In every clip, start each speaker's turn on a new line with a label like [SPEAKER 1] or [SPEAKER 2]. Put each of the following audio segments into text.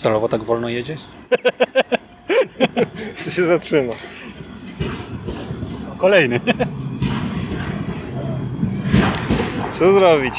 [SPEAKER 1] Celowo tak wolno jedziesz?
[SPEAKER 2] Jeszcze się zatrzyma.
[SPEAKER 1] Kolejny.
[SPEAKER 2] Co zrobić?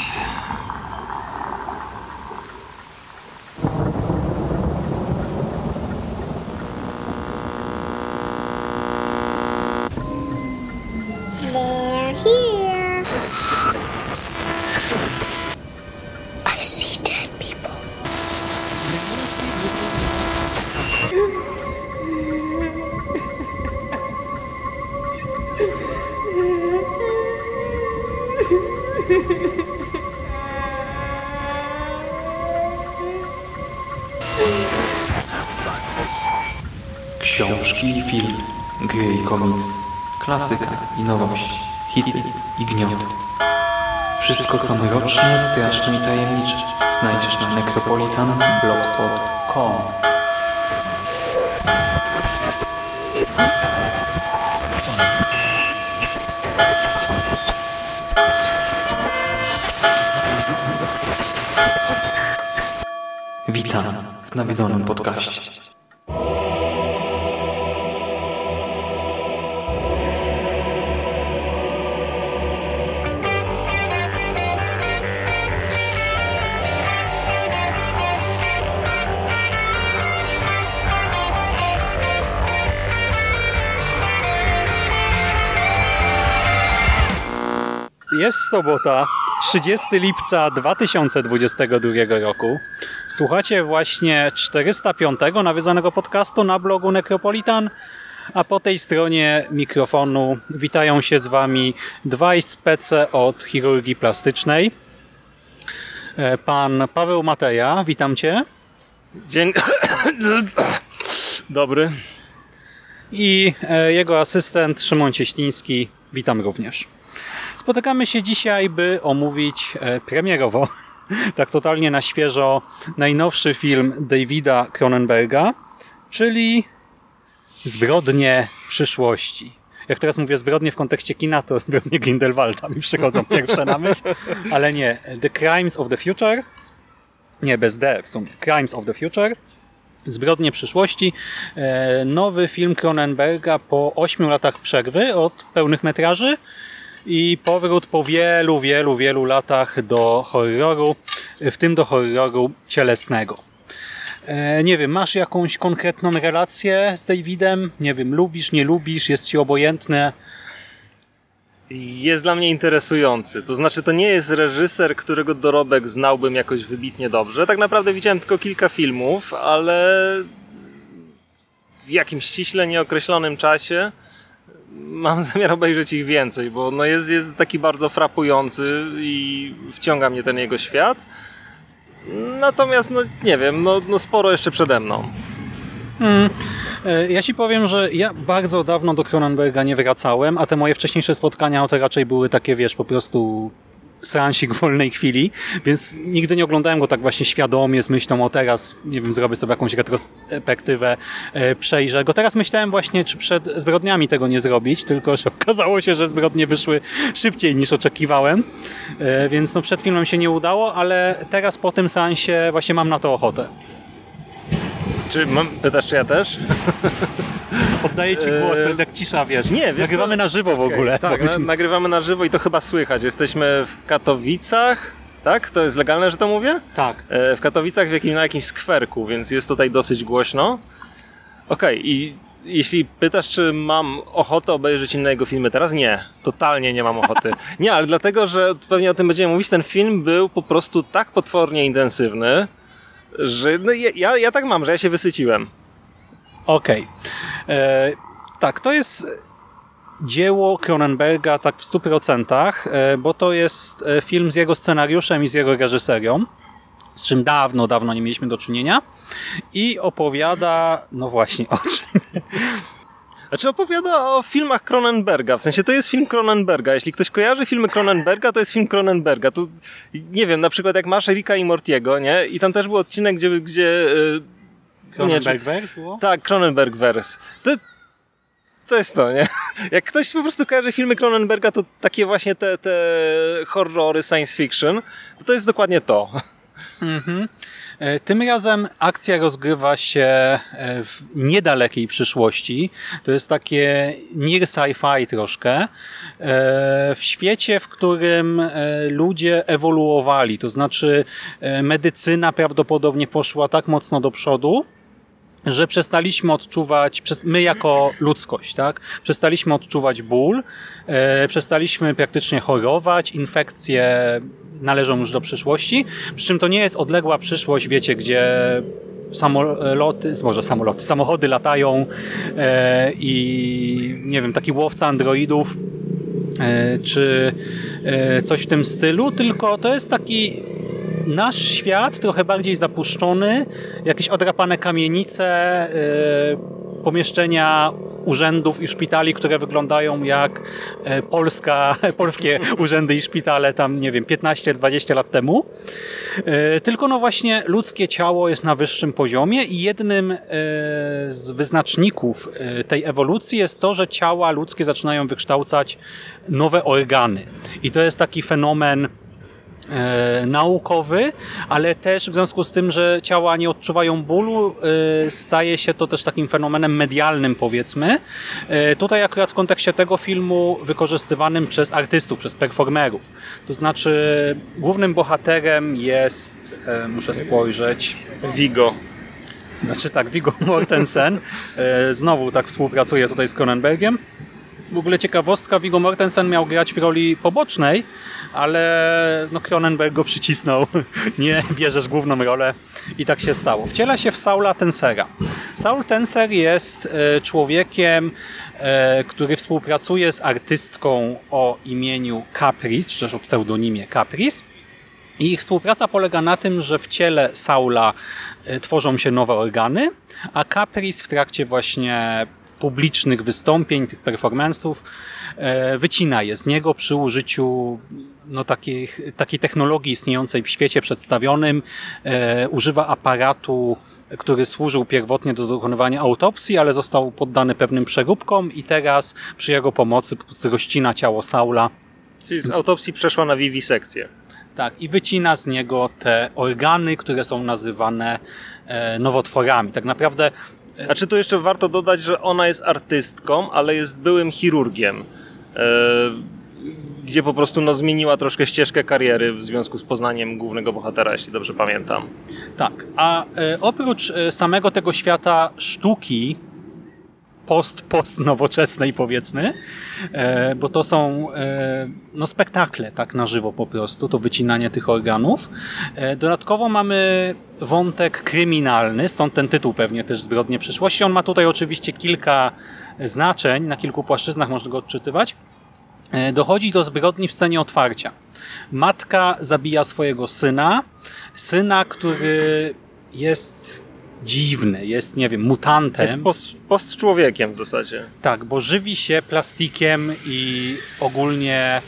[SPEAKER 1] Jest sobota, 30 lipca 2022 roku. Słuchacie właśnie 405 nawiązanego podcastu na blogu Necropolitan, a po tej stronie mikrofonu witają się z Wami dwaj spece od chirurgii plastycznej. E, Pan Paweł Mateja, witam Cię.
[SPEAKER 2] Dzień... Dobry.
[SPEAKER 1] I e, jego asystent Szymon Cieśliński, witam również. Spotykamy się dzisiaj, by omówić e, premierowo, tak totalnie na świeżo, najnowszy film Davida Cronenberga, czyli Zbrodnie przyszłości. Jak teraz mówię zbrodnie w kontekście kina, to zbrodnie Grindelwalda mi przychodzą pierwsze na myśl, ale nie. The Crimes of the Future, nie bez D w sumie, Crimes of the Future, Zbrodnie przyszłości. E, Nowy film Cronenberga po 8 latach przerwy od pełnych metraży i powrót po wielu, wielu, wielu latach do horroru, w tym do horroru cielesnego. E, Nie wiem, masz jakąś konkretną relację z Davidem? Nie wiem, lubisz, nie lubisz, jest ci obojętne?
[SPEAKER 2] Jest dla mnie interesujący. To znaczy, to nie jest reżyser, którego dorobek znałbym jakoś wybitnie dobrze. Tak naprawdę widziałem tylko kilka filmów, ale w jakimś ściśle nieokreślonym czasie mam zamiar obejrzeć ich więcej, bo no jest, jest taki bardzo frapujący i wciąga mnie ten jego świat. Natomiast, no nie wiem, no, no sporo jeszcze przede mną.
[SPEAKER 1] E, Ja ci powiem, że ja bardzo dawno do Cronenberga nie wracałem, a te moje wcześniejsze spotkania to raczej były takie, wiesz, po prostu seansik wolnej chwili, więc nigdy nie oglądałem go tak właśnie świadomie z myślą o teraz, nie wiem, zrobię sobie jakąś retrospektywę, e, przejrzę go. Teraz myślałem właśnie, czy przed zbrodniami tego nie zrobić, tylko że okazało się, że zbrodnie wyszły szybciej niż oczekiwałem, e, więc no przed filmem się nie udało, ale teraz po tym seansie właśnie mam na to ochotę.
[SPEAKER 2] Czy mam, pytasz, czy ja też?
[SPEAKER 1] Oddaję ci głos, to jest jak cisza, wiesz.
[SPEAKER 2] Nie, wiesz
[SPEAKER 1] Nagrywamy
[SPEAKER 2] co?
[SPEAKER 1] na żywo w ogóle.
[SPEAKER 2] Tak,
[SPEAKER 1] byśmy-
[SPEAKER 2] na, nagrywamy na żywo i to chyba słychać. Jesteśmy w Katowicach, tak? To jest legalne, że to mówię?
[SPEAKER 1] tak.
[SPEAKER 2] E, W Katowicach w jakim, na jakimś skwerku, więc jest tutaj dosyć głośno. Okej, i jeśli pytasz, czy mam ochotę obejrzeć inne jego filmy teraz, nie. Totalnie nie mam ochoty. Nie, ale dlatego, że pewnie o tym będziemy mówić, ten film był po prostu tak potwornie intensywny, że no ja, ja, tak mam, że ja się wysyciłem.
[SPEAKER 1] Okej. E, Tak, to jest dzieło Cronenberga tak w 100%, e, bo to jest e, film z jego scenariuszem i z jego reżyserią, z czym dawno, dawno nie mieliśmy do czynienia i opowiada, no właśnie o czym.
[SPEAKER 2] Znaczy opowiada o filmach Cronenberga, w sensie to jest film Cronenberga. Jeśli ktoś kojarzy filmy Cronenberga, to jest film Cronenberga. To, nie wiem, na przykład jak masz Ricka i Mortiego, nie? I tam też był odcinek, gdzie... gdzie e,
[SPEAKER 1] Cronenberg było?
[SPEAKER 2] Tak, Cronenberg-verse. To, to jest to, nie? Jak ktoś po prostu kojarzy filmy Cronenberga, to takie właśnie te, te horrory science fiction, to to jest dokładnie to.
[SPEAKER 1] E, Tym razem akcja rozgrywa się e, w niedalekiej przyszłości. To jest takie near sci-fi troszkę. E, W świecie, w którym ludzie ewoluowali. To znaczy medycyna prawdopodobnie poszła tak mocno do przodu, że przestaliśmy odczuwać, my jako ludzkość, tak? Przestaliśmy odczuwać ból, e, przestaliśmy praktycznie chorować, infekcje należą już do przyszłości, przy czym to nie jest odległa przyszłość, wiecie, gdzie samoloty, może samoloty, samochody latają e, i nie wiem, taki łowca androidów e, czy coś w tym stylu, tylko to jest taki nasz świat, trochę bardziej zapuszczony, jakieś odrapane kamienice, e, pomieszczenia urzędów i szpitali, które wyglądają jak e, Polska, polskie urzędy i szpitale tam, nie wiem, 15-20 lat temu. E, Tylko no właśnie ludzkie ciało jest na wyższym poziomie i jednym z wyznaczników tej ewolucji jest to, że ciała ludzkie zaczynają wykształcać nowe organy. I to jest taki fenomen e, naukowy, ale też w związku z tym, że ciała nie odczuwają bólu, e, staje się to też takim fenomenem medialnym, powiedzmy. E, tutaj akurat w kontekście tego filmu wykorzystywanym przez artystów, przez performerów. To znaczy głównym bohaterem jest, muszę spojrzeć,
[SPEAKER 2] Vigo.
[SPEAKER 1] znaczy tak, Viggo Mortensen znowu tak współpracuje tutaj z Cronenbergiem. W ogóle ciekawostka, Viggo Mortensen miał grać w roli pobocznej, ale no Cronenberg go przycisnął, nie bierzesz główną rolę i tak się stało. Wciela się w Saula Tensera. Saul Tenser jest e, człowiekiem, e, który współpracuje z artystką o imieniu Caprice, czy też o pseudonimie Caprice. I ich współpraca polega na tym, że w ciele Saula e, tworzą się nowe organy, a Caprice w trakcie właśnie publicznych wystąpień, tych performance'ów wycina je z niego przy użyciu no, takich, takiej technologii istniejącej w świecie przedstawionym. E, używa aparatu, który służył pierwotnie do dokonywania autopsji, ale został poddany pewnym przeróbkom i teraz przy jego pomocy po prostu rozcina ciało Saula
[SPEAKER 2] Czyli z autopsji przeszła na wiwisekcję.
[SPEAKER 1] tak, i wycina z niego te organy, które są nazywane e, nowotworami. Tak naprawdę
[SPEAKER 2] Znaczy tu jeszcze warto dodać, że ona jest artystką, ale jest byłym chirurgiem. E, gdzie po prostu no, zmieniła troszkę ścieżkę kariery w związku z poznaniem głównego bohatera, jeśli dobrze pamiętam.
[SPEAKER 1] tak. A e, oprócz e, samego tego świata sztuki, post, post nowoczesnej powiedzmy, e, bo to są e, no, spektakle tak na żywo po prostu, to wycinanie tych organów. E, dodatkowo mamy wątek kryminalny, stąd ten tytuł pewnie też Zbrodnie przyszłości. On ma tutaj oczywiście kilka znaczeń, na kilku płaszczyznach można go odczytywać. E, Dochodzi do zbrodni w scenie otwarcia. Matka zabija swojego syna, syna, który jest dziwny, jest, nie wiem, mutantem.
[SPEAKER 2] Jest post, post człowiekiem w zasadzie.
[SPEAKER 1] Tak, bo żywi się plastikiem i ogólnie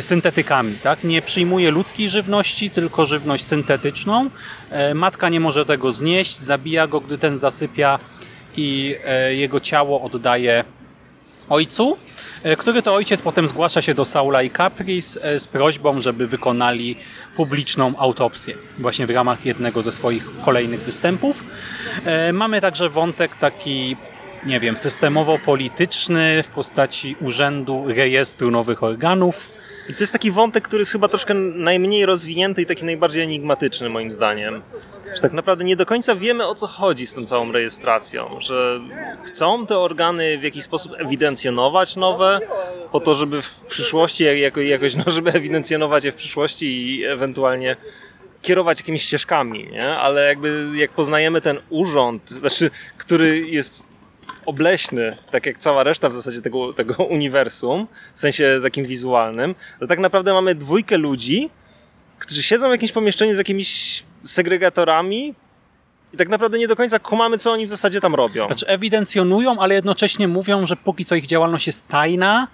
[SPEAKER 1] syntetykami, tak? Nie przyjmuje ludzkiej żywności, tylko żywność syntetyczną. E, Matka nie może tego znieść, zabija go, gdy ten zasypia i e, jego ciało oddaje ojcu, który to ojciec potem zgłasza się do Saula i Caprice e, z prośbą, żeby wykonali publiczną autopsję właśnie w ramach jednego ze swoich kolejnych występów. E, Mamy także wątek taki nie wiem, systemowo-polityczny w postaci urzędu rejestru nowych organów.
[SPEAKER 2] I to jest taki wątek, który jest chyba troszkę najmniej rozwinięty i taki najbardziej enigmatyczny moim zdaniem. Że tak naprawdę nie do końca wiemy o co chodzi z tą całą rejestracją, że chcą te organy w jakiś sposób ewidencjonować nowe, po to, żeby w przyszłości jako, jakoś, no, żeby ewidencjonować je w przyszłości i ewentualnie kierować jakimiś ścieżkami, nie? Ale jakby jak poznajemy ten urząd, znaczy, który jest obleśny, tak jak cała reszta w zasadzie tego, tego uniwersum, w sensie takim wizualnym, to tak naprawdę mamy dwójkę ludzi, którzy siedzą w jakimś pomieszczeniu z jakimiś segregatorami i tak naprawdę nie do końca kumamy, co oni w zasadzie tam robią.
[SPEAKER 1] Znaczy ewidencjonują, ale jednocześnie mówią, że póki co ich działalność jest tajna,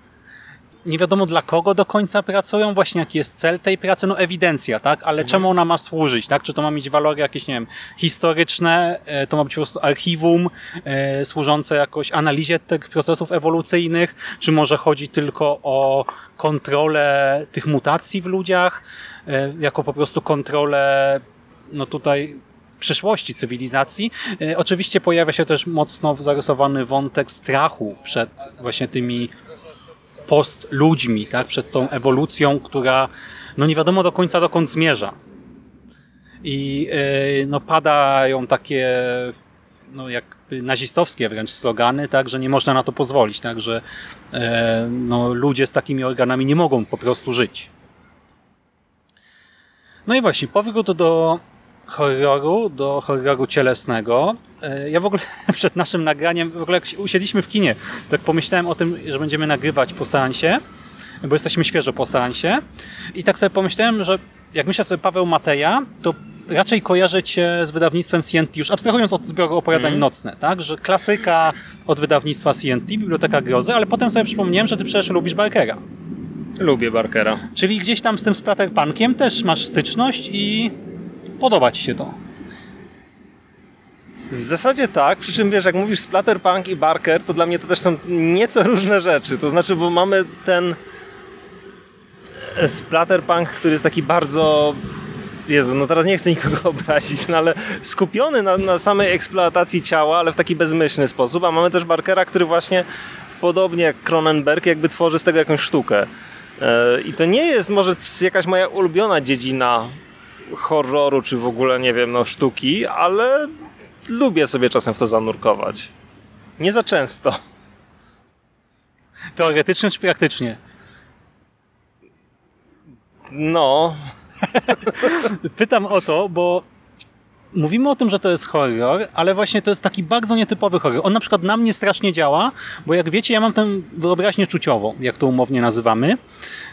[SPEAKER 1] nie wiadomo dla kogo do końca pracują, właśnie jaki jest cel tej pracy, no ewidencja, tak? Ale czemu ona ma służyć, tak? Czy to ma mieć walory jakieś, nie wiem, historyczne, e, to ma być po prostu archiwum e, służące jakoś analizie tych procesów ewolucyjnych, czy może chodzi tylko o kontrolę tych mutacji w ludziach, e, jako po prostu kontrolę no tutaj przyszłości cywilizacji. E, Oczywiście pojawia się też mocno zarysowany wątek strachu przed właśnie tymi post ludźmi, tak? przed tą ewolucją, która no nie wiadomo do końca dokąd zmierza. I e, no padają takie no jakby nazistowskie wręcz slogany, tak, że nie można na to pozwolić, tak, że e, no, ludzie z takimi organami nie mogą po prostu żyć. No i właśnie, powrót do horroru, do horroru cielesnego. E, Ja w ogóle przed naszym nagraniem, w ogóle jak usiedliśmy w kinie, tak pomyślałem o tym, że będziemy nagrywać po seansie, bo jesteśmy świeżo po seansie i tak sobie pomyślałem, że jak myślę sobie Paweł Mateja, to raczej kojarzy cię z wydawnictwem CNT, już abstrahując od zbioru opowiadań nocne, tak? Że klasyka od wydawnictwa CNT, Biblioteka Grozy, ale potem sobie przypomniałem, że ty przecież lubisz Barkera.
[SPEAKER 2] Lubię Barkera.
[SPEAKER 1] Czyli gdzieś tam z tym Splatterpunkiem też masz styczność i podoba ci się to.
[SPEAKER 2] W zasadzie tak, przy czym wiesz, jak mówisz Splatterpunk i Barker, to dla mnie to też są nieco różne rzeczy. To znaczy, bo mamy ten e, Splatterpunk, który jest taki bardzo Jezu, no teraz nie chcę nikogo obrazić, no ale skupiony na, na samej eksploatacji ciała, ale w taki bezmyślny sposób, a mamy też Barkera, który właśnie podobnie jak Cronenberg jakby tworzy z tego jakąś sztukę. E, I to nie jest może jakaś moja ulubiona dziedzina horroru, czy w ogóle, nie wiem, no sztuki, ale lubię sobie czasem w to zanurkować. Nie za często.
[SPEAKER 1] Teoretycznie czy praktycznie?
[SPEAKER 2] No,
[SPEAKER 1] Pytam o to, bo mówimy o tym, że to jest horror, ale właśnie to jest taki bardzo nietypowy horror. On na przykład na mnie strasznie działa, bo jak wiecie, ja mam tę wyobraźnię czuciową, jak to umownie nazywamy.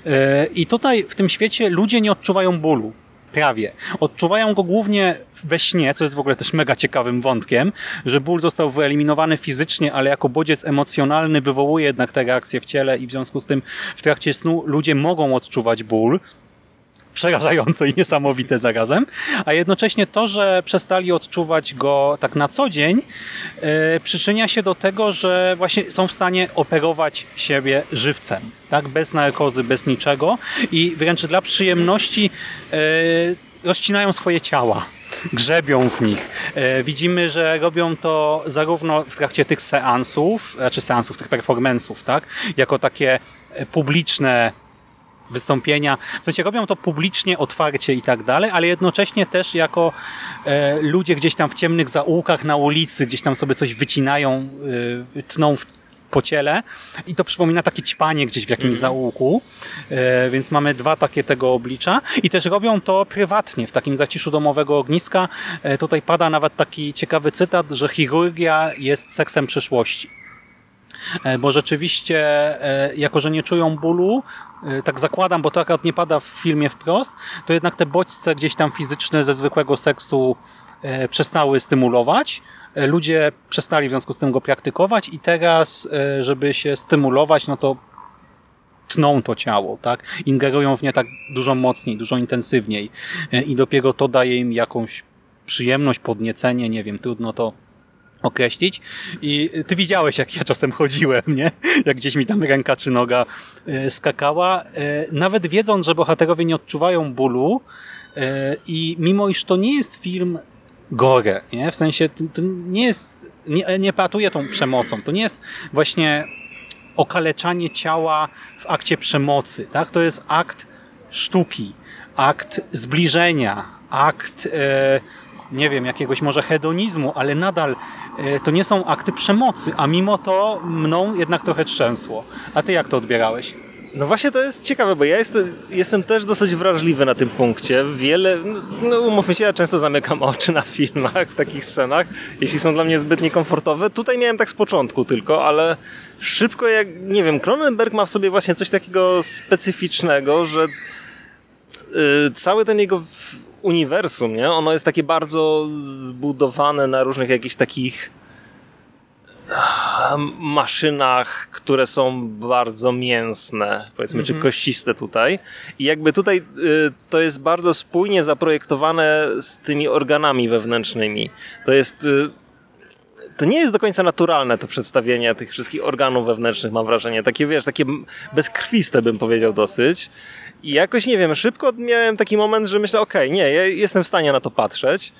[SPEAKER 1] Yy, I tutaj w tym świecie ludzie nie odczuwają bólu. Prawie. Odczuwają go głównie we śnie, co jest w ogóle też mega ciekawym wątkiem, że ból został wyeliminowany fizycznie, ale jako bodziec emocjonalny wywołuje jednak te reakcje w ciele i w związku z tym w trakcie snu ludzie mogą odczuwać ból, przerażające i niesamowite zarazem, a jednocześnie to, że przestali odczuwać go tak na co dzień, e, przyczynia się do tego, że właśnie są w stanie operować siebie żywcem, tak, bez narkozy, bez niczego i wręcz dla przyjemności e, rozcinają swoje ciała. Grzebią w nich. E, widzimy, że robią to zarówno w trakcie tych seansów, znaczy seansów, tych performance'ów, tak? Jako takie publiczne wystąpienia. W sensie robią to publicznie, otwarcie i tak dalej, ale jednocześnie też jako e, ludzie gdzieś tam w ciemnych zaułkach na ulicy, gdzieś tam sobie coś wycinają, e, tną w, po ciele i to przypomina takie ćpanie gdzieś w jakimś zaułku, e, więc mamy dwa takie tego oblicza i też robią to prywatnie, w takim zaciszu domowego ogniska. E, tutaj pada nawet taki ciekawy cytat, że chirurgia jest seksem przyszłości. E, bo rzeczywiście, e, jako że nie czują bólu, e, tak zakładam, bo to akurat nie pada w filmie wprost, to jednak te bodźce gdzieś tam fizyczne ze zwykłego seksu przestały stymulować. Ludzie przestali w związku z tym go praktykować i teraz, żeby się stymulować, no to tną to ciało, tak? Ingerują w nie tak dużo mocniej, dużo intensywniej i dopiero to daje im jakąś przyjemność, podniecenie, nie wiem, trudno to określić. I ty widziałeś, jak ja czasem chodziłem, nie? Jak gdzieś mi tam ręka czy noga e, skakała. E, Nawet wiedząc, że bohaterowie nie odczuwają bólu e, i mimo iż to nie jest film gore, nie? W sensie to, nie jest, nie, nie patuje tą przemocą. To nie jest właśnie okaleczanie ciała w akcie przemocy, tak? To jest akt sztuki, akt zbliżenia, akt nie wiem, jakiegoś może hedonizmu, ale nadal e, to nie są akty przemocy, a mimo to mną jednak trochę trzęsło. A ty jak to odbierałeś?
[SPEAKER 2] No właśnie to jest ciekawe, bo ja jestem, jestem też dosyć wrażliwy na tym punkcie. Wiele, no, no umówmy się, ja często zamykam oczy na filmach w takich scenach, jeśli są dla mnie zbyt niekomfortowe. Tutaj miałem tak z początku tylko, ale szybko jak, nie wiem, Cronenberg ma w sobie właśnie coś takiego specyficznego, że y, cały ten jego w- uniwersum, nie? Ono jest takie bardzo zbudowane na różnych jakichś takich maszynach, które są bardzo mięsne, powiedzmy, czy kościste tutaj. I jakby tutaj y, to jest bardzo spójnie zaprojektowane z tymi organami wewnętrznymi. To jest. Y, to nie jest do końca naturalne to przedstawienie tych wszystkich organów wewnętrznych, mam wrażenie. Takie, wiesz, takie bezkrwiste bym powiedział dosyć. I jakoś, nie wiem, szybko miałem taki moment, że myślę, okej, nie, ja jestem w stanie na to patrzeć,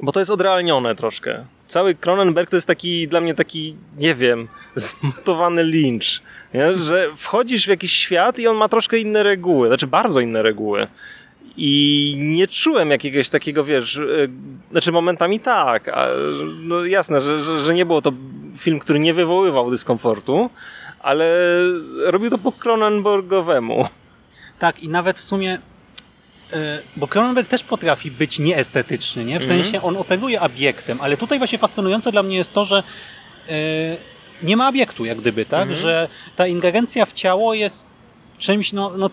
[SPEAKER 2] bo to jest odrealnione troszkę. Cały Cronenberg to jest taki, dla mnie taki, nie wiem, zmutowany Lynch, że wchodzisz w jakiś świat i on ma troszkę inne reguły, znaczy bardzo inne reguły. I nie czułem jakiegoś takiego, wiesz, e, znaczy momentami tak, a, no jasne, że, że, że nie było to film, który nie wywoływał dyskomfortu, ale robił to po Cronenbergowemu.
[SPEAKER 1] Tak, i nawet w sumie e, bo Cronenberg też potrafi być nieestetyczny, nie? W
[SPEAKER 2] Mhm.
[SPEAKER 1] sensie on operuje obiektem, ale tutaj właśnie fascynujące dla mnie jest to, że e, nie ma obiektu jak gdyby, tak?
[SPEAKER 2] Mhm.
[SPEAKER 1] Że ta ingerencja w ciało jest czymś, no, no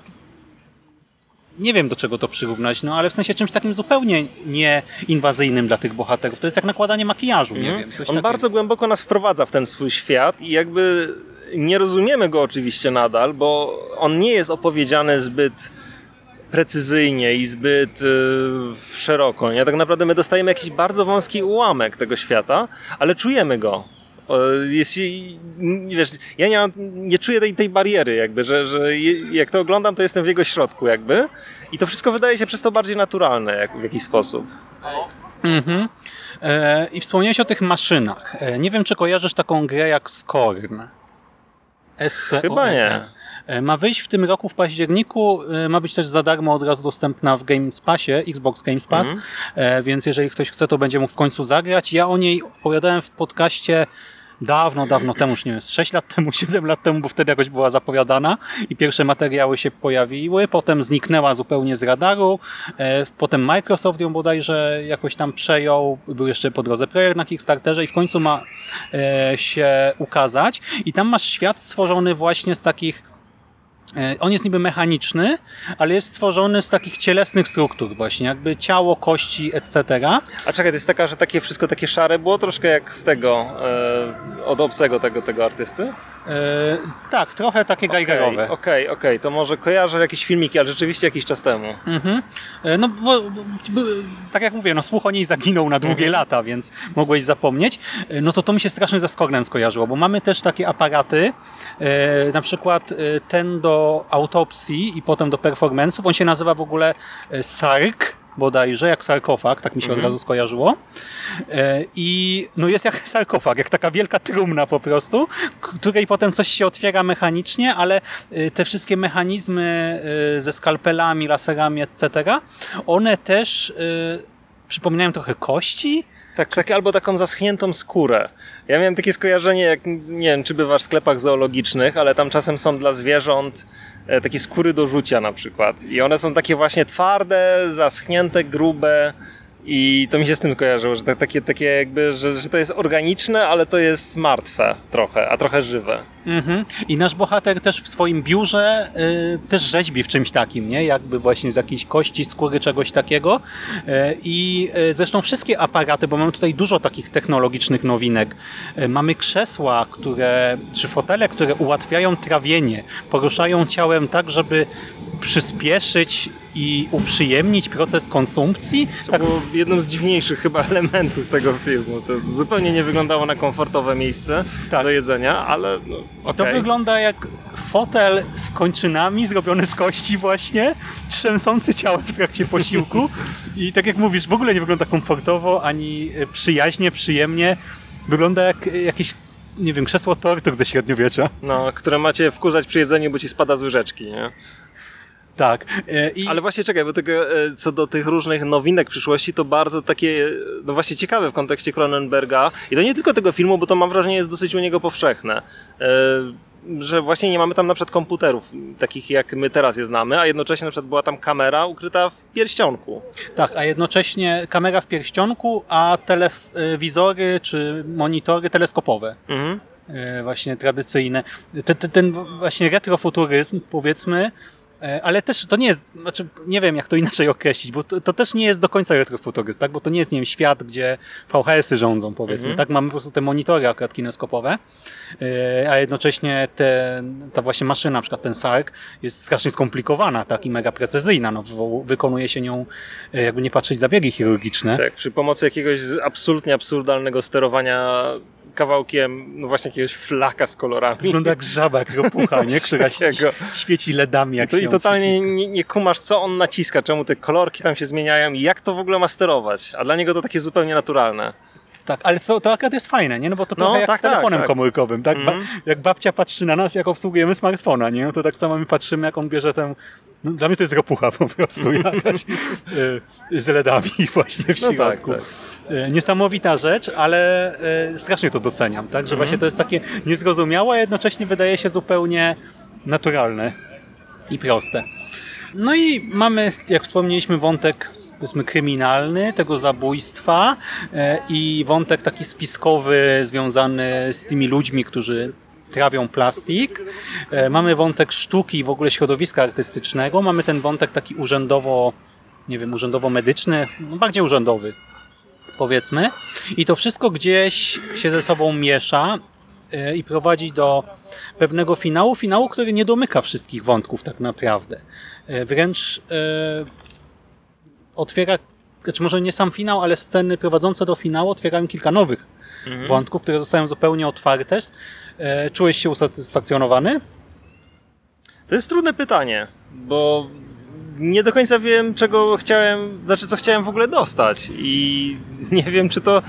[SPEAKER 1] nie wiem do czego to przyrównać, no ale w sensie czymś takim zupełnie nieinwazyjnym dla tych bohaterów. To jest jak nakładanie makijażu, nie
[SPEAKER 2] Mhm.
[SPEAKER 1] wiem.
[SPEAKER 2] On
[SPEAKER 1] takiego.
[SPEAKER 2] bardzo głęboko nas wprowadza w ten swój świat i jakby nie rozumiemy go oczywiście nadal, bo on nie jest opowiedziany zbyt precyzyjnie i zbyt y, szeroko. Nie? Tak naprawdę my dostajemy jakiś bardzo wąski ułamek tego świata, ale czujemy go. Jeśli, wiesz, ja nie, nie czuję tej, tej bariery, jakby, że, że jak to oglądam, to jestem w jego środku, jakby. I to wszystko wydaje się przez to bardziej naturalne jak, w jakiś sposób.
[SPEAKER 1] Mhm. E, I wspomniałeś o tych maszynach. E, nie wiem, czy kojarzysz taką grę jak Scorn. SCORN.
[SPEAKER 2] Chyba nie.
[SPEAKER 1] E, Ma wyjść w tym roku w październiku, e, ma być też za darmo od razu dostępna w Games Passie, Xbox Games Pass,
[SPEAKER 2] Mhm.
[SPEAKER 1] e, więc jeżeli ktoś chce, to będzie mógł w końcu zagrać. Ja o niej opowiadałem w podcaście dawno, dawno temu, już nie wiem, z 6 lat temu, 7 lat temu, bo wtedy jakoś była zapowiadana i pierwsze materiały się pojawiły, potem zniknęła zupełnie z radaru, e, potem Microsoft ją bodajże jakoś tam przejął, był jeszcze po drodze projekt na Kickstarterze i w końcu ma e, się ukazać. I tam masz świat stworzony właśnie z takich On jest niby mechaniczny, ale jest stworzony z takich cielesnych struktur właśnie, jakby ciało, kości, etc.
[SPEAKER 2] A czekaj, to jest taka, że takie wszystko takie szare było troszkę jak z tego, e, od obcego tego, tego artysty?
[SPEAKER 1] E, tak, trochę takie geigerowe.
[SPEAKER 2] Okej, okej, to może kojarzę jakieś filmiki, ale rzeczywiście jakiś czas temu.
[SPEAKER 1] Mhm. E, No, bo, bo, tak jak mówię, no, słuch o niej zaginął na długie lata, więc mogłeś zapomnieć. E, No to to mi się strasznie ze Skornem skojarzyło, bo mamy też takie aparaty, e, na przykład ten do autopsji i potem do performance'ów, on się nazywa w ogóle SARK, bodajże, jak sarkofag, tak mi się od razu skojarzyło. E, I no jest jak sarkofag, jak taka wielka trumna po prostu, której potem coś się otwiera mechanicznie, ale e, te wszystkie mechanizmy e, ze skalpelami, laserami, etc., one też przypominają trochę kości.
[SPEAKER 2] Tak, tak, albo taką zaschniętą skórę. Ja miałem takie skojarzenie, jak nie wiem, czy bywasz w sklepach zoologicznych, ale tam czasem są dla zwierząt takie skóry do rzucia na przykład. I one są takie właśnie twarde, zaschnięte, grube. I to mi się z tym kojarzyło, że tak, takie, takie jakby, że, że to jest organiczne, ale to jest martwe trochę, a trochę żywe.
[SPEAKER 1] Mhm. I nasz bohater też w swoim biurze y, też rzeźbi w czymś takim, nie? Jakby właśnie z jakiejś kości, skóry, czegoś takiego. Y, I y, zresztą wszystkie aparaty, bo mamy tutaj dużo takich technologicznych nowinek. Y, mamy krzesła, które, czy fotele, które ułatwiają trawienie, poruszają ciałem tak, żeby przyspieszyć i uprzyjemnić proces konsumpcji.
[SPEAKER 2] Co
[SPEAKER 1] Tak,
[SPEAKER 2] było jednym z dziwniejszych chyba elementów tego filmu. To zupełnie nie wyglądało na komfortowe miejsce
[SPEAKER 1] Tak.
[SPEAKER 2] do jedzenia, ale no,
[SPEAKER 1] I to wygląda jak fotel z kończynami zrobiony z kości właśnie, trzęsący ciałem w trakcie posiłku i tak jak mówisz, w ogóle nie wygląda komfortowo, ani e, przyjaźnie, przyjemnie. Wygląda jak e, jakieś, nie wiem, krzesło tortur ze średniowiecza.
[SPEAKER 2] No, które macie wkurzać przy jedzeniu, bo ci spada z łyżeczki, nie?
[SPEAKER 1] Tak. E, I
[SPEAKER 2] Ale właśnie czekaj, bo tego, e, co do tych różnych nowinek przyszłości, to bardzo takie, no właśnie ciekawe w kontekście Cronenberga. I to nie tylko tego filmu, bo to mam wrażenie jest dosyć u niego powszechne. E, że właśnie nie mamy tam na przykład komputerów, takich jak my teraz je znamy, a jednocześnie na przykład była tam kamera ukryta w pierścionku.
[SPEAKER 1] tak, a jednocześnie kamera w pierścionku, a telewizory czy monitory teleskopowe.
[SPEAKER 2] Mhm.
[SPEAKER 1] właśnie tradycyjne. Ten, ten, ten właśnie retrofuturyzm, powiedzmy, ale też to nie jest, znaczy nie wiem jak to inaczej określić, bo to, to też nie jest do końca retrofuturyzm, tak? bo to nie jest, nie wiem, świat, gdzie VHS-y rządzą, powiedzmy,
[SPEAKER 2] Mhm.
[SPEAKER 1] tak? Mamy po prostu te monitory akurat kineskopowe, e, a jednocześnie te, ta właśnie maszyna, na przykład ten SARK, jest strasznie skomplikowana, tak? I mega precyzyjna, no, wykonuje się nią, e, jakby nie patrzeć, zabiegi chirurgiczne.
[SPEAKER 2] Tak, przy pomocy jakiegoś absolutnie absurdalnego sterowania kawałkiem no właśnie jakiegoś flaka z kolorami.
[SPEAKER 1] Wygląda jak żaba, jak ropucha, nie?
[SPEAKER 2] Coś
[SPEAKER 1] która
[SPEAKER 2] takiego.
[SPEAKER 1] świeci LEDami, jak
[SPEAKER 2] To
[SPEAKER 1] się
[SPEAKER 2] i totalnie nie, nie kumasz, co on naciska, czemu te kolorki tam się zmieniają i jak to w ogóle ma sterować. A dla niego to takie zupełnie naturalne.
[SPEAKER 1] Tak, ale co, to akurat jest fajne, nie? No bo to
[SPEAKER 2] No,
[SPEAKER 1] trochę jak
[SPEAKER 2] tak,
[SPEAKER 1] z telefonem
[SPEAKER 2] tak, tak.
[SPEAKER 1] komórkowym, tak? Ba-
[SPEAKER 2] Mhm.
[SPEAKER 1] jak babcia patrzy na nas, jak obsługujemy smartfona, nie? No to tak samo my patrzymy, jak on bierze tę... No, dla mnie to jest ropucha po prostu jakaś y, z LEDami właśnie w
[SPEAKER 2] No tak,
[SPEAKER 1] środku.
[SPEAKER 2] tak.
[SPEAKER 1] Niesamowita rzecz, ale y, strasznie to doceniam, tak? Że
[SPEAKER 2] Mhm.
[SPEAKER 1] właśnie to jest takie niezrozumiałe, a jednocześnie wydaje się zupełnie naturalne i proste. No i mamy, jak wspomnieliśmy, wątek powiedzmy kryminalny tego zabójstwa e, i wątek taki spiskowy związany z tymi ludźmi, którzy trawią plastik. E, Mamy wątek sztuki i w ogóle środowiska artystycznego. Mamy ten wątek taki urzędowo, nie wiem, urzędowo-medyczny, no bardziej urzędowy powiedzmy. I to wszystko gdzieś się ze sobą miesza e, i prowadzi do pewnego finału, finału, który nie domyka wszystkich wątków tak naprawdę. E, Wręcz e, otwiera, znaczy może nie sam finał, ale sceny prowadzące do finału otwierają kilka nowych wątków, które zostają zupełnie otwarte. Czułeś się usatysfakcjonowany?
[SPEAKER 2] To jest trudne pytanie, bo nie do końca wiem, czego chciałem, znaczy co chciałem w ogóle dostać i nie wiem, czy to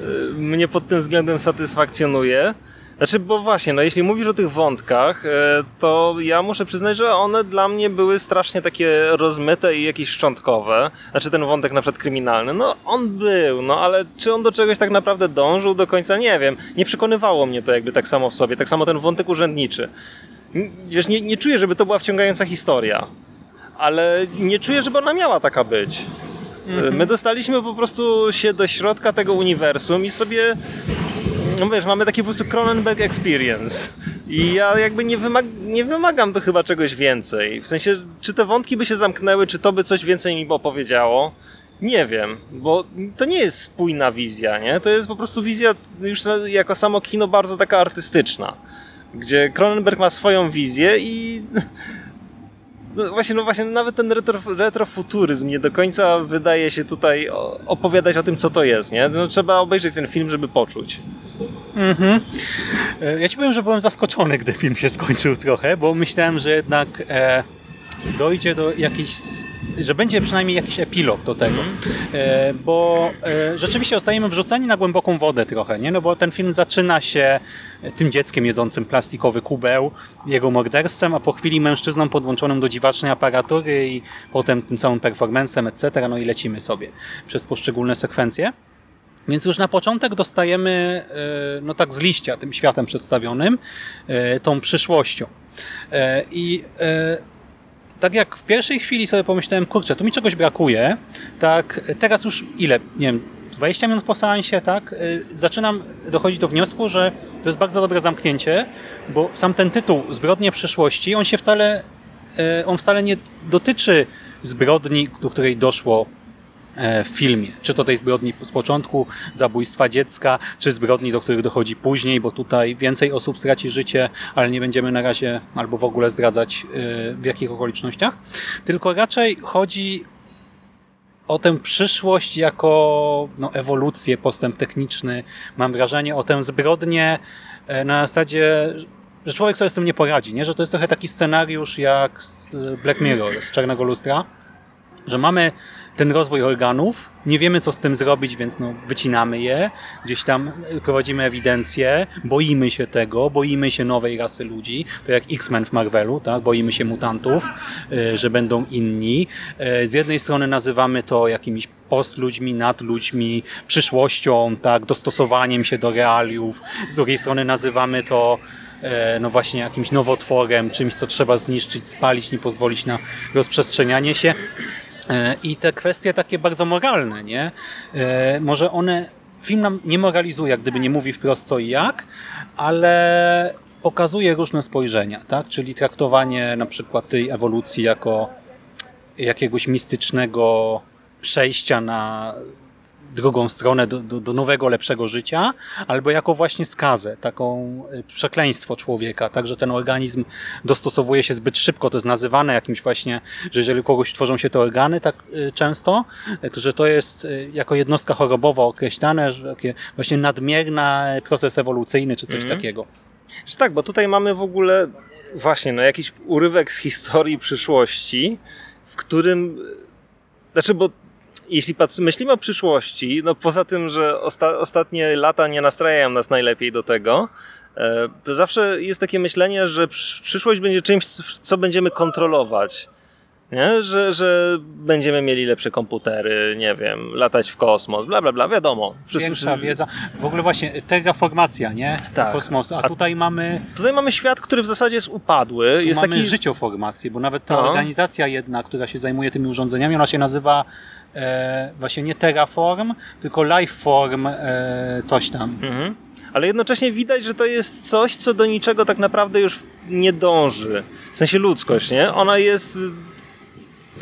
[SPEAKER 2] y, mnie pod tym względem satysfakcjonuje. Znaczy, bo właśnie, no jeśli mówisz o tych wątkach, e, to ja muszę przyznać, że one dla mnie były strasznie takie rozmyte i jakieś szczątkowe. Znaczy ten wątek na przykład kryminalny, no on był, no ale czy on do czegoś tak naprawdę dążył do końca, nie wiem. Nie przekonywało mnie to jakby tak samo w sobie, tak samo ten wątek urzędniczy. Wiesz, nie, nie czuję, żeby to była wciągająca historia, ale nie czuję, żeby ona miała taka być. My dostaliśmy po prostu się do środka tego uniwersum i sobie, no wiesz, mamy taki po prostu Cronenberg experience. I ja jakby nie, wymag- nie wymagam to chyba czegoś więcej. W sensie, czy te wątki by się zamknęły, czy to by coś więcej mi opowiedziało? Nie wiem, bo to nie jest spójna wizja, nie? To jest po prostu wizja już jako samo kino bardzo taka artystyczna gdzie Cronenberg ma swoją wizję i no właśnie, no właśnie nawet ten retro, retrofuturyzm nie do końca wydaje się tutaj opowiadać o tym, co to jest, nie? No, trzeba obejrzeć ten film, żeby poczuć.
[SPEAKER 1] E, Ja ci powiem, że byłem zaskoczony, gdy film się skończył trochę, bo myślałem, że jednak e, dojdzie do jakiejś, że będzie przynajmniej jakiś epilog do tego, e, bo e, rzeczywiście zostajemy wrzuceni na głęboką wodę trochę, nie? No bo ten film zaczyna się tym dzieckiem jedzącym plastikowy kubeł, jego morderstwem, a po chwili mężczyzną podłączonym do dziwacznej aparatury i potem tym całym performancem, etc. No i lecimy sobie przez poszczególne sekwencje. Więc już na początek dostajemy, e, no tak z liścia, tym światem przedstawionym, e, tą przyszłością. E, I e, tak jak w pierwszej chwili sobie pomyślałem, kurczę, tu mi czegoś brakuje, tak teraz już ile, nie wiem, 20 minut po seansie, tak, e, zaczynam dochodzić do wniosku, że to jest bardzo dobre zamknięcie, bo sam ten tytuł Zbrodnie przyszłości, on się wcale, e, on wcale nie dotyczy zbrodni, do której doszło w filmie. Czy to tej zbrodni z początku, zabójstwa dziecka, czy zbrodni, do których dochodzi później, bo tutaj więcej osób straci życie, ale nie będziemy na razie albo w ogóle zdradzać e, w jakich okolicznościach. Tylko raczej chodzi o tę przyszłość jako no, ewolucję, postęp techniczny, mam wrażenie, o tę zbrodnię e, na zasadzie, że człowiek sobie z tym nie poradzi, nie? że to jest trochę taki scenariusz jak z Black Mirror, z Czarnego Lustra, że mamy ten rozwój organów, nie wiemy co z tym zrobić, więc no, wycinamy je, gdzieś tam prowadzimy ewidencję, boimy się tego, boimy się nowej rasy ludzi, to jak X-Men w Marvelu, tak? boimy się mutantów, y, że będą inni. Y, Z jednej strony nazywamy to jakimiś postludźmi, nadludźmi, przyszłością, tak? dostosowaniem się do realiów, z drugiej strony nazywamy to e, no właśnie jakimś nowotworem, czymś, co trzeba zniszczyć, spalić, nie pozwolić na rozprzestrzenianie się. E, I te kwestie takie bardzo moralne, nie? E, Może one, film nam nie moralizuje, jak gdyby nie mówi wprost co i jak, ale pokazuje różne spojrzenia, tak? Czyli traktowanie na przykład tej ewolucji jako jakiegoś mistycznego przejścia na drugą stronę, do, do, do nowego, lepszego życia, albo jako właśnie skazę, taką e, przekleństwo człowieka, tak, że ten organizm dostosowuje się zbyt szybko, to jest nazywane jakimś właśnie, że jeżeli kogoś tworzą się te organy tak e, często, e, to że to jest jako jednostka chorobowa określane, że właśnie nadmierny proces ewolucyjny, czy coś
[SPEAKER 2] Mhm.
[SPEAKER 1] takiego.
[SPEAKER 2] Czy tak, bo tutaj mamy w ogóle właśnie no, jakiś urywek z historii przyszłości, w którym. Znaczy, bo jeśli myślimy o przyszłości, no poza tym, że osta, ostatnie lata nie nastrajają nas najlepiej do tego, e, to zawsze jest takie myślenie, że przy- przyszłość będzie czymś, co będziemy kontrolować. Nie? Że, że będziemy mieli lepsze komputery, nie wiem, latać w kosmos, bla bla bla, wiadomo. Wszyscy-
[SPEAKER 1] Większa wiedza. W ogóle właśnie terraformacja, nie?
[SPEAKER 2] Tak.
[SPEAKER 1] Kosmosu. A,
[SPEAKER 2] A-
[SPEAKER 1] tutaj mamy,
[SPEAKER 2] Tutaj mamy świat, który w zasadzie jest upadły.
[SPEAKER 1] tu
[SPEAKER 2] jest
[SPEAKER 1] mamy
[SPEAKER 2] taki
[SPEAKER 1] życioformację, bo nawet ta
[SPEAKER 2] No.
[SPEAKER 1] organizacja jedna, która się zajmuje tymi urządzeniami, ona się nazywa e, właśnie nie Terraform, tylko Lifeform e, coś tam.
[SPEAKER 2] Mhm. Ale jednocześnie widać, że to jest coś, co do niczego tak naprawdę już nie dąży. W sensie ludzkość, nie? Ona jest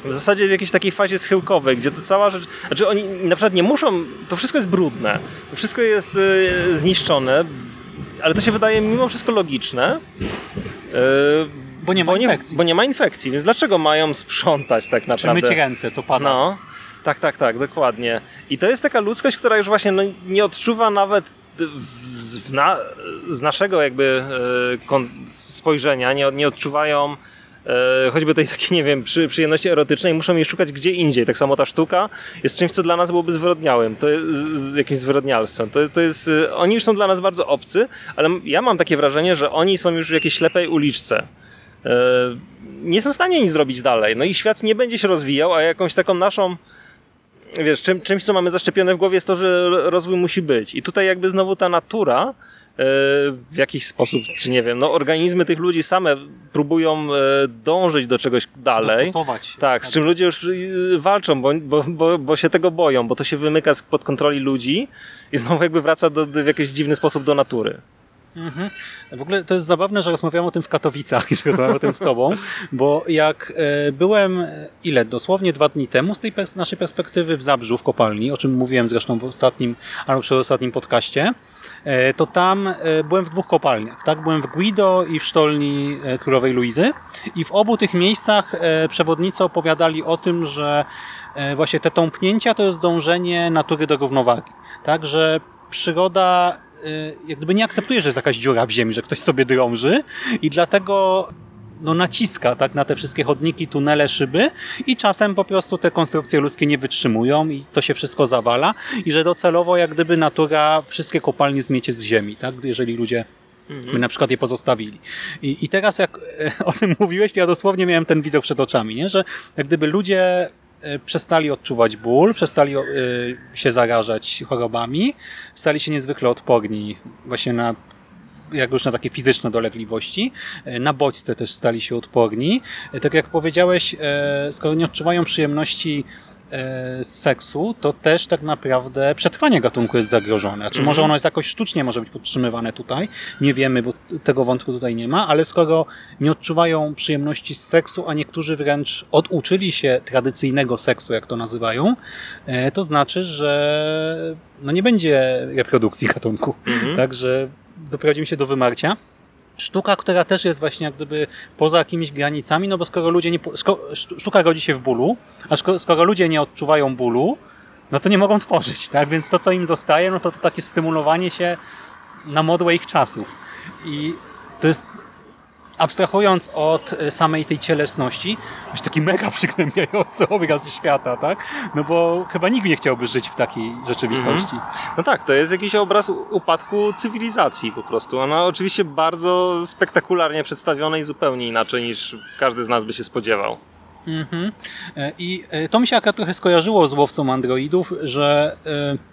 [SPEAKER 2] w zasadzie w jakiejś takiej fazie schyłkowej, gdzie to cała rzecz... Znaczy oni na przykład nie muszą... To wszystko jest brudne. To wszystko jest e, zniszczone, ale to się wydaje mimo wszystko logiczne. E,
[SPEAKER 1] Bo nie ma
[SPEAKER 2] bo nie,
[SPEAKER 1] infekcji.
[SPEAKER 2] bo nie ma infekcji, więc dlaczego mają sprzątać tak
[SPEAKER 1] Czy
[SPEAKER 2] naprawdę?
[SPEAKER 1] myć ręce, co pada.
[SPEAKER 2] No, tak, tak, tak, dokładnie. I to jest taka ludzkość, która już właśnie no, nie odczuwa nawet na, z naszego jakby e, spojrzenia, nie, nie odczuwają e, choćby tej takiej, nie wiem, przy, przyjemności erotycznej, muszą jej szukać gdzie indziej. Tak samo ta sztuka jest czymś, co dla nas byłoby zwyrodniałym, to jest z, jakimś zwyrodnialstwem. To, to jest, e, oni już są dla nas bardzo obcy, ale ja mam takie wrażenie, że oni są już w jakiejś ślepej uliczce. Nie są w stanie nic zrobić dalej. No i świat nie będzie się rozwijał, a jakąś taką naszą wiesz, czym, czymś, co mamy zaszczepione w głowie jest to, że rozwój musi być. I tutaj jakby znowu ta natura e, w jakiś sposób, czy nie wiem, no organizmy tych ludzi same próbują e, dążyć do czegoś dalej.
[SPEAKER 1] Dostosować się.
[SPEAKER 2] Tak, z czym ludzie już y, walczą, bo, bo, bo, bo się tego boją, bo to się wymyka spod kontroli ludzi i znowu jakby wraca do, w jakiś dziwny sposób do natury.
[SPEAKER 1] Mhm. W ogóle to jest zabawne, że rozmawiam o tym w Katowicach, że rozmawiam o tym z tobą, bo jak e, byłem, e, ile, dosłownie dwa dni temu z tej pers- naszej perspektywy w Zabrzu, w kopalni, o czym mówiłem zresztą w ostatnim, albo przy ostatnim podcaście, e, to tam byłem w dwóch kopalniach, tak? Byłem w Guido i w sztolni Królowej Luizy i w obu tych miejscach przewodnicy opowiadali o tym, że właśnie te tąpnięcia to jest dążenie natury do równowagi, tak? Że przyroda jak gdyby nie akceptuje, że jest jakaś dziura w ziemi, że ktoś sobie drąży i dlatego no, naciska tak, na te wszystkie chodniki, tunele, szyby i czasem po prostu te konstrukcje ludzkie nie wytrzymują i to się wszystko zawala i że docelowo jak gdyby natura wszystkie kopalnie zmiecie z ziemi, tak, jeżeli ludzie by na przykład je pozostawili. I, I teraz jak e, o tym mówiłeś, to ja dosłownie miałem ten widok przed oczami, nie? że jak gdyby ludzie przestali odczuwać ból, przestali e, się zarażać chorobami, stali się niezwykle odporni właśnie na jak już na takie fizyczne dolegliwości. E, Na bodźce też stali się odporni. E, Tak jak powiedziałeś, e, skoro nie odczuwają przyjemności e, seksu, to też tak naprawdę przetrwanie gatunku jest zagrożone. Czy może ono jest jakoś sztucznie może być podtrzymywane tutaj? Nie wiemy, bo tego wątku tutaj nie ma, ale skoro nie odczuwają przyjemności z seksu, a niektórzy wręcz oduczyli się tradycyjnego seksu, jak to nazywają, e, to znaczy, że no nie będzie reprodukcji gatunku. Także doprowadzimy się do wymarcia. Sztuka, która też jest właśnie jak gdyby poza jakimiś granicami, no bo skoro ludzie nie... sztuka rodzi się w bólu, a szko, skoro ludzie nie odczuwają bólu, no to nie mogą tworzyć, tak? Więc to, co im zostaje, no to, to takie stymulowanie się na modłę ich czasów. I to jest abstrahując od e, samej tej cielesności, jest taki mega przygnębiający obraz świata, tak? No bo chyba nikt nie chciałby żyć w takiej rzeczywistości.
[SPEAKER 2] No tak, to jest jakiś obraz upadku cywilizacji po prostu. Ona oczywiście bardzo spektakularnie przedstawiona i zupełnie inaczej niż każdy z nas by się spodziewał.
[SPEAKER 1] Mhm. E, I e, to mi się akurat trochę skojarzyło z łowcą androidów, że e,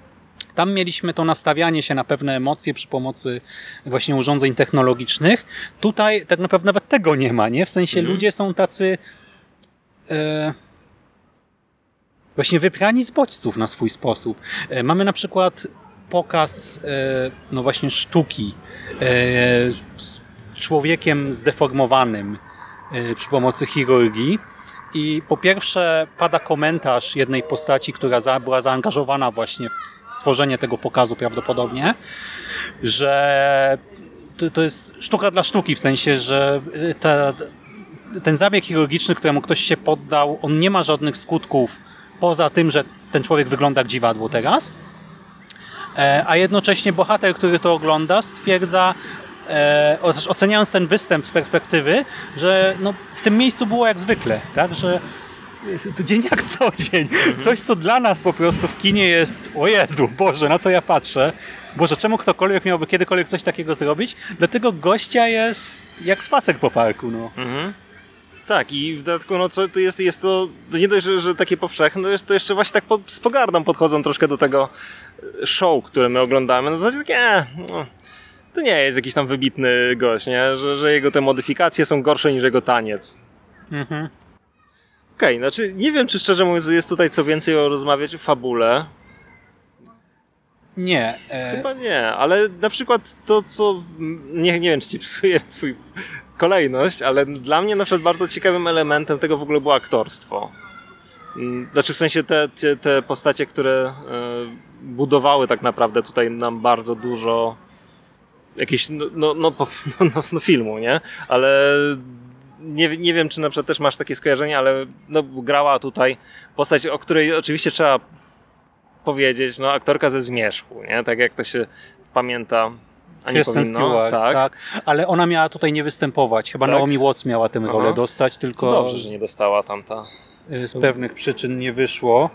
[SPEAKER 1] tam mieliśmy to nastawianie się na pewne emocje przy pomocy właśnie urządzeń technologicznych. Tutaj tak naprawdę nawet tego nie ma, nie? W sensie ludzie są tacy e, właśnie wyprani z bodźców na swój sposób. E, mamy na przykład pokaz e, no właśnie sztuki e, z człowiekiem zdeformowanym e, przy pomocy chirurgii. I po pierwsze pada komentarz jednej postaci, która za, była zaangażowana właśnie w stworzenie tego pokazu prawdopodobnie, że to, to jest sztuka dla sztuki, w sensie, że y, ta, ten zabieg chirurgiczny, któremu ktoś się poddał, on nie ma żadnych skutków poza tym, że ten człowiek wygląda jak dziwadło teraz. E, a jednocześnie bohater, który to ogląda, stwierdza, e, oceniając ten występ z perspektywy, że no, w tym miejscu było jak zwykle, tak? że to dzień jak co dzień. Coś, co dla nas po prostu w kinie jest, o Jezu, Boże, na co ja patrzę. Boże, czemu ktokolwiek miałby kiedykolwiek coś takiego zrobić? Dlatego gościa jest jak spacer po parku. No.
[SPEAKER 2] Mhm. Tak, i w dodatku, no co to jest, jest to, to nie dość, że, że takie powszechne, to, jeszcze właśnie tak pod, z pogardą podchodzą troszkę do tego e, show, które my oglądamy. No w zasadzie takie, e, no, to nie jest jakiś tam wybitny gość, nie? Że, że jego te modyfikacje są gorsze niż jego taniec.
[SPEAKER 1] Mhm.
[SPEAKER 2] Okej, okay, znaczy nie wiem, czy szczerze mówiąc jest tutaj co więcej o rozmawiać o fabule.
[SPEAKER 1] Nie. E...
[SPEAKER 2] Chyba nie, ale na przykład to, co... Nie, nie wiem, czy ci psuje twój kolejność, ale dla mnie na przykład bardzo ciekawym elementem tego w ogóle było aktorstwo. Mm, znaczy w sensie te, te, te postacie, które e, budowały tak naprawdę tutaj nam bardzo dużo jakieś no, no, no, no, no filmu, nie? Ale nie, nie wiem, czy na przykład też masz takie skojarzenie, ale no, grała tutaj postać, o której oczywiście trzeba powiedzieć, no aktorka ze Zmierzchu, nie? Tak jak to się pamięta. A nie
[SPEAKER 1] Kristen
[SPEAKER 2] powinno,
[SPEAKER 1] Stewart,
[SPEAKER 2] tak.
[SPEAKER 1] tak. Ale ona miała tutaj nie występować. Chyba
[SPEAKER 2] Tak?
[SPEAKER 1] Naomi Watts miała tę rolę
[SPEAKER 2] Aha.
[SPEAKER 1] dostać, tylko
[SPEAKER 2] To dobrze, że nie dostała tamta.
[SPEAKER 1] z pewnych przyczyn nie wyszło.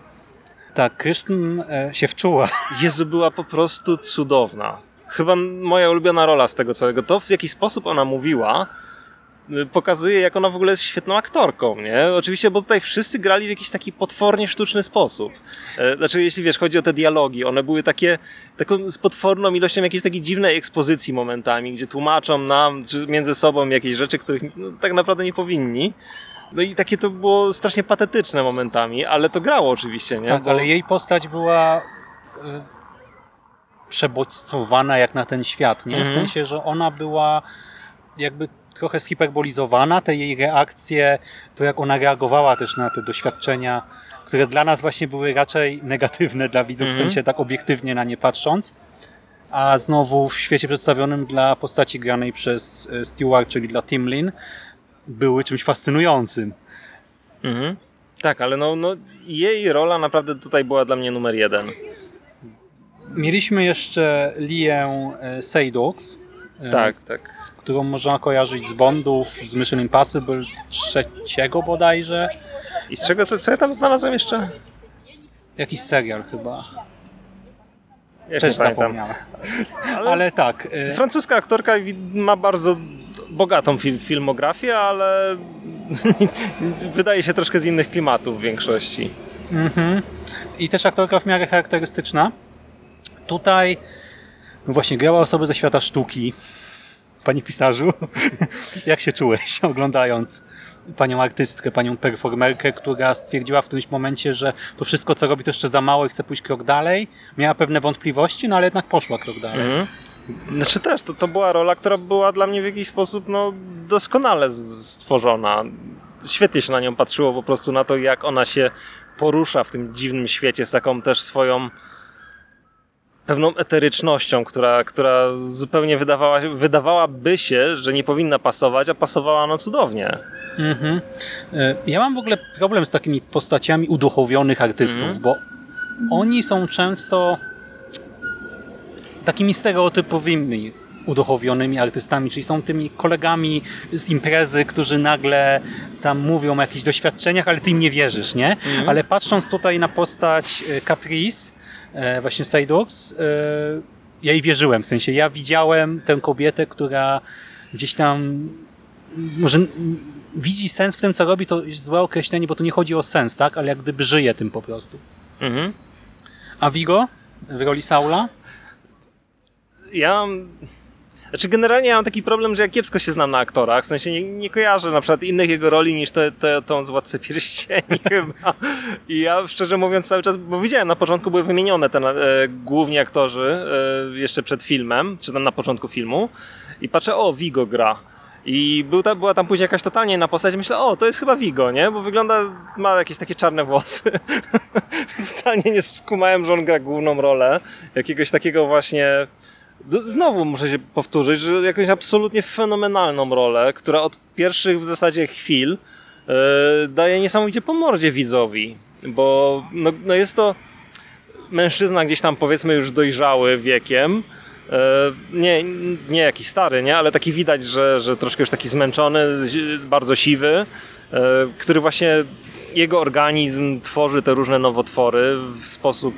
[SPEAKER 1] Tak, Kristen e, się wczuła.
[SPEAKER 2] Jezu, była po prostu cudowna. Chyba moja ulubiona rola z tego całego. To, w jaki sposób ona mówiła, y, pokazuje, jak ona w ogóle jest świetną aktorką, nie? Oczywiście, bo tutaj wszyscy grali w jakiś taki potwornie sztuczny sposób. E, Znaczy, jeśli wiesz, chodzi o te dialogi, one były takie, taką z potworną ilością jakiejś takiej dziwnej ekspozycji momentami, gdzie tłumaczą nam czy między sobą jakieś rzeczy, których no, tak naprawdę nie powinni. No i takie to było strasznie patetyczne momentami, ale to grało oczywiście, nie?
[SPEAKER 1] Tak,
[SPEAKER 2] Bo-
[SPEAKER 1] ale jej postać była e, przebodźcowana jak na ten świat, nie? W
[SPEAKER 2] Mhm.
[SPEAKER 1] sensie, że ona była jakby trochę zhiperbolizowana, te jej reakcje, to jak ona reagowała też na te doświadczenia, które dla nas właśnie były raczej negatywne dla widzów,
[SPEAKER 2] Mhm.
[SPEAKER 1] w sensie tak obiektywnie na nie patrząc. A znowu w świecie przedstawionym dla postaci granej przez e, Stewart, czyli dla Timlin, były czymś fascynującym.
[SPEAKER 2] Mhm. Tak, ale no, no jej rola naprawdę tutaj była dla mnie numer jeden.
[SPEAKER 1] Mieliśmy jeszcze Lię e, Seydoux, e,
[SPEAKER 2] Tak, tak.
[SPEAKER 1] którą można kojarzyć z Bondów, z Mission Impossible trzeciego bodajże.
[SPEAKER 2] I z czego to, co ja tam znalazłem jeszcze?
[SPEAKER 1] Jakiś serial chyba.
[SPEAKER 2] Ja
[SPEAKER 1] Też zapomniałem.
[SPEAKER 2] Ale,
[SPEAKER 1] Ale tak, e,
[SPEAKER 2] francuska aktorka ma bardzo bogatą fil- filmografię, ale wydaje się troszkę z innych klimatów w większości.
[SPEAKER 1] mhm. i też aktorka w miarę charakterystyczna. Tutaj właśnie grała osoby ze świata sztuki. Panie pisarzu, jak się czułeś oglądając panią artystkę, panią performerkę, która stwierdziła w którymś momencie, że to wszystko co robi to jeszcze za mało i chce pójść krok dalej. Miała pewne wątpliwości, no ale jednak poszła krok dalej.
[SPEAKER 2] Mhm. Znaczy też, to, to była rola, która była dla mnie w jakiś sposób no, doskonale stworzona. Świetnie się na nią patrzyło po prostu na to, jak ona się porusza w tym dziwnym świecie z taką też swoją pewną eterycznością, która, która zupełnie wydawała, wydawałaby się, że nie powinna pasować, a pasowała no cudownie.
[SPEAKER 1] Mhm. E, Ja mam w ogóle problem z takimi postaciami uduchowionych artystów,
[SPEAKER 2] Mhm.
[SPEAKER 1] bo oni są często takimi stereotypowymi uduchowionymi artystami, czyli są tymi kolegami z imprezy, którzy nagle tam mówią o jakichś doświadczeniach, ale ty im nie wierzysz, nie? Ale patrząc tutaj na postać e, Caprice, właśnie Seydoux, e, ja jej wierzyłem, w sensie ja widziałem tę kobietę, która gdzieś tam może widzi sens w tym, co robi, to jest złe określenie, bo tu nie chodzi o sens, tak? Ale jak gdyby żyje tym po prostu.
[SPEAKER 2] Mhm.
[SPEAKER 1] A Vigo w roli Saula?
[SPEAKER 2] Ja. Znaczy generalnie ja mam taki problem, że ja kiepsko się znam na aktorach, w sensie nie, nie kojarzę na przykład innych jego roli niż te, te, tą z Władcy Pierścieni chyba. I ja szczerze mówiąc cały czas, bo widziałem na początku były wymienione te e, główni aktorzy e, jeszcze przed filmem, czy tam na początku filmu i patrzę, o Vigo gra. I był ta, była tam później jakaś totalnie inna postać. Myślę, o, to jest chyba Vigo, nie? Bo wygląda, ma jakieś takie czarne włosy. totalnie nie skumałem, że on gra główną rolę. Jakiegoś takiego właśnie... d- Znowu muszę się powtórzyć, że jakąś absolutnie fenomenalną rolę, która od pierwszych w zasadzie chwil e, daje niesamowicie po mordzie widzowi. Bo no, no jest to mężczyzna gdzieś tam powiedzmy już dojrzały wiekiem, e, nie, nie jakiś stary, nie, ale taki widać, że, że troszkę już taki zmęczony, bardzo siwy, e, który właśnie jego organizm tworzy te różne nowotwory w sposób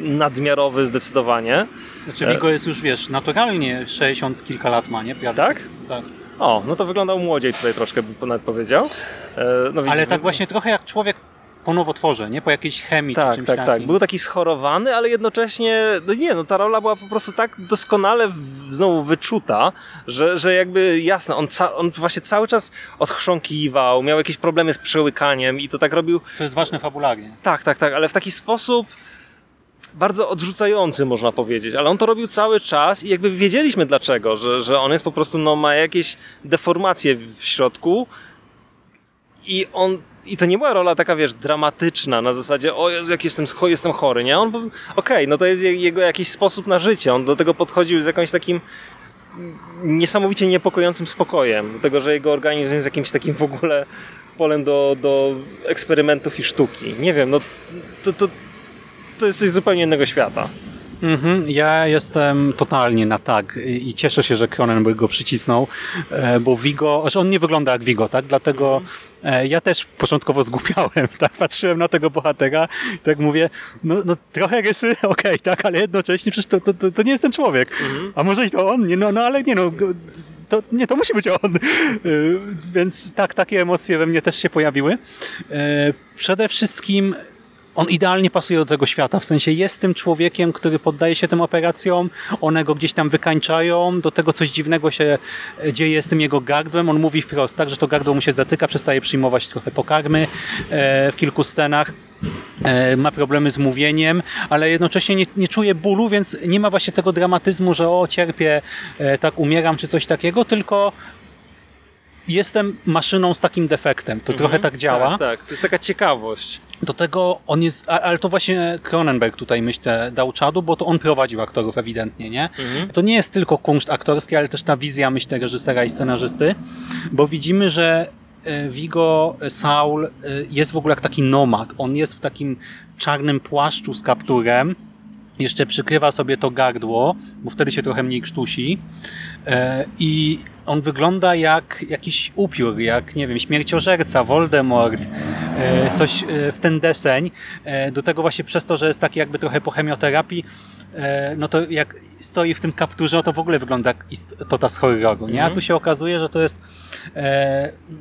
[SPEAKER 2] nadmiarowy zdecydowanie.
[SPEAKER 1] Znaczy Vigo jest już, wiesz, naturalnie 60 kilka lat ma, nie?
[SPEAKER 2] Tak?
[SPEAKER 1] Tak.
[SPEAKER 2] O, no to wyglądał młodziej tutaj troszkę, bym ponad powiedział. E, No,
[SPEAKER 1] Ale tak właśnie trochę jak człowiek po nowotworze, nie? Po jakiejś chemii czy
[SPEAKER 2] Tak,
[SPEAKER 1] czymś
[SPEAKER 2] tak,
[SPEAKER 1] takim.
[SPEAKER 2] tak. Był taki schorowany, ale jednocześnie, no nie, no ta rola była po prostu tak doskonale w- znowu wyczuta, że, że jakby jasne, on, ca- on właśnie cały czas odchrząkiwał, miał jakieś problemy z przełykaniem i to tak robił,
[SPEAKER 1] Co jest ważne fabularnie.
[SPEAKER 2] tak, tak, tak, ale w taki sposób bardzo odrzucający, można powiedzieć, ale on to robił cały czas i jakby wiedzieliśmy dlaczego, że, że on jest po prostu, no ma jakieś deformacje w środku i on i to nie była rola taka, wiesz, dramatyczna, na zasadzie, o Jezu, jak jestem, jestem chory, nie? On, okej, no to jest je- jego jakiś sposób na życie, on do tego podchodził z jakimś takim niesamowicie niepokojącym spokojem, do tego, że jego organizm jest jakimś takim w ogóle polem do, do eksperymentów i sztuki. Nie wiem, no to, to, to jest coś zupełnie innego świata.
[SPEAKER 1] Mhm, ja jestem totalnie na tak i cieszę się, że Cronenberg go przycisnął, e, bo Vigo, znaczy on nie wygląda jak Vigo, tak? Dlatego e, ja też początkowo zgłupiałem, tak? Patrzyłem na tego bohatera i tak mówię, no, no trochę rysy, okej, tak, ale jednocześnie przecież to, to, to, to nie jest ten człowiek. A może i to on? Nie, no, no ale nie no, to, nie, to musi być on. Y, Więc tak, takie emocje we mnie też się pojawiły. Przede wszystkim on idealnie pasuje do tego świata, w sensie jest tym człowiekiem, który poddaje się tym operacjom, one go gdzieś tam wykańczają, do tego coś dziwnego się e, dzieje z tym jego gardłem, on mówi wprost, tak, że to gardło mu się zatyka, przestaje przyjmować trochę pokarmy e, w kilku scenach, e, ma problemy z mówieniem, ale jednocześnie nie, nie czuje bólu, więc nie ma właśnie tego dramatyzmu, że o, cierpię, tak umieram, czy coś takiego, tylko jestem maszyną z takim defektem. To trochę tak działa.
[SPEAKER 2] Tak, tak, to jest taka ciekawość.
[SPEAKER 1] Do tego on jest, ale to właśnie Cronenberg tutaj myślę dał czadu, bo to on prowadził aktorów ewidentnie, nie? To nie jest tylko kunszt aktorski, ale też ta wizja myślę reżysera i scenarzysty, bo widzimy, że e, Vigo Saul e, jest w ogóle jak taki nomad. On jest w takim czarnym płaszczu z kapturem, jeszcze przykrywa sobie to gardło, bo wtedy się trochę mniej krztusi E, i on wygląda jak jakiś upiór, jak, nie wiem, śmierciożerca, Voldemort, e, coś e, w ten deseń. Do tego właśnie przez to, że jest taki jakby trochę po chemioterapii, no to jak stoi w tym kapturze, to w ogóle wygląda jak istota z horroru, nie? A tu się okazuje, że to jest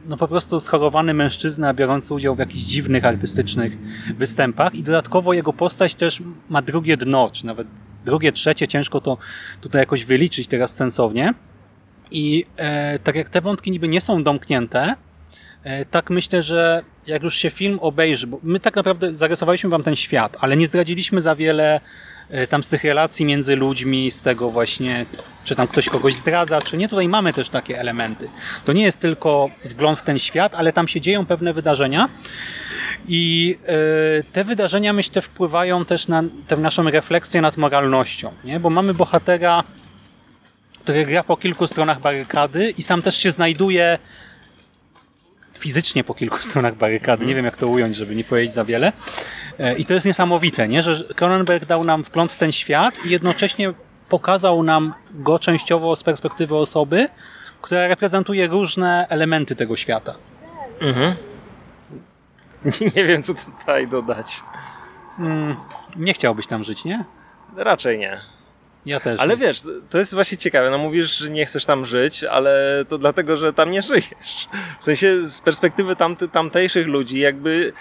[SPEAKER 1] no po prostu schorowany mężczyzna biorący udział w jakichś dziwnych artystycznych występach i dodatkowo jego postać też ma drugie dno, czy nawet drugie, trzecie, ciężko to tutaj jakoś wyliczyć teraz sensownie. I e, tak jak te wątki niby nie są domknięte, e, tak myślę, że jak już się film obejrzy, bo my tak naprawdę zarysowaliśmy wam ten świat, ale nie zdradziliśmy za wiele e, tam z tych relacji między ludźmi, z tego właśnie, czy tam ktoś kogoś zdradza, czy nie. Tutaj mamy też takie elementy. To nie jest tylko wgląd w ten świat, ale tam się dzieją pewne wydarzenia i e, te wydarzenia myślę wpływają też na tę naszą refleksję nad moralnością, nie? bo mamy bohatera, który gra po kilku stronach barykady i sam też się znajduje fizycznie po kilku stronach barykady. Nie wiem, jak to ująć, żeby nie powiedzieć za wiele. E, I to jest niesamowite, nie? że Cronenberg dał nam wgląd w ten świat i jednocześnie pokazał nam go częściowo z perspektywy osoby, która reprezentuje różne elementy tego świata.
[SPEAKER 2] Nie wiem, co tutaj dodać.
[SPEAKER 1] Nie chciałbyś tam żyć, nie?
[SPEAKER 2] Raczej nie.
[SPEAKER 1] Ja też.
[SPEAKER 2] Ale wiesz, to jest właśnie ciekawe. No mówisz, że nie chcesz tam żyć, ale to dlatego, że tam nie żyjesz. W sensie z perspektywy tamty, tamtejszych ludzi jakby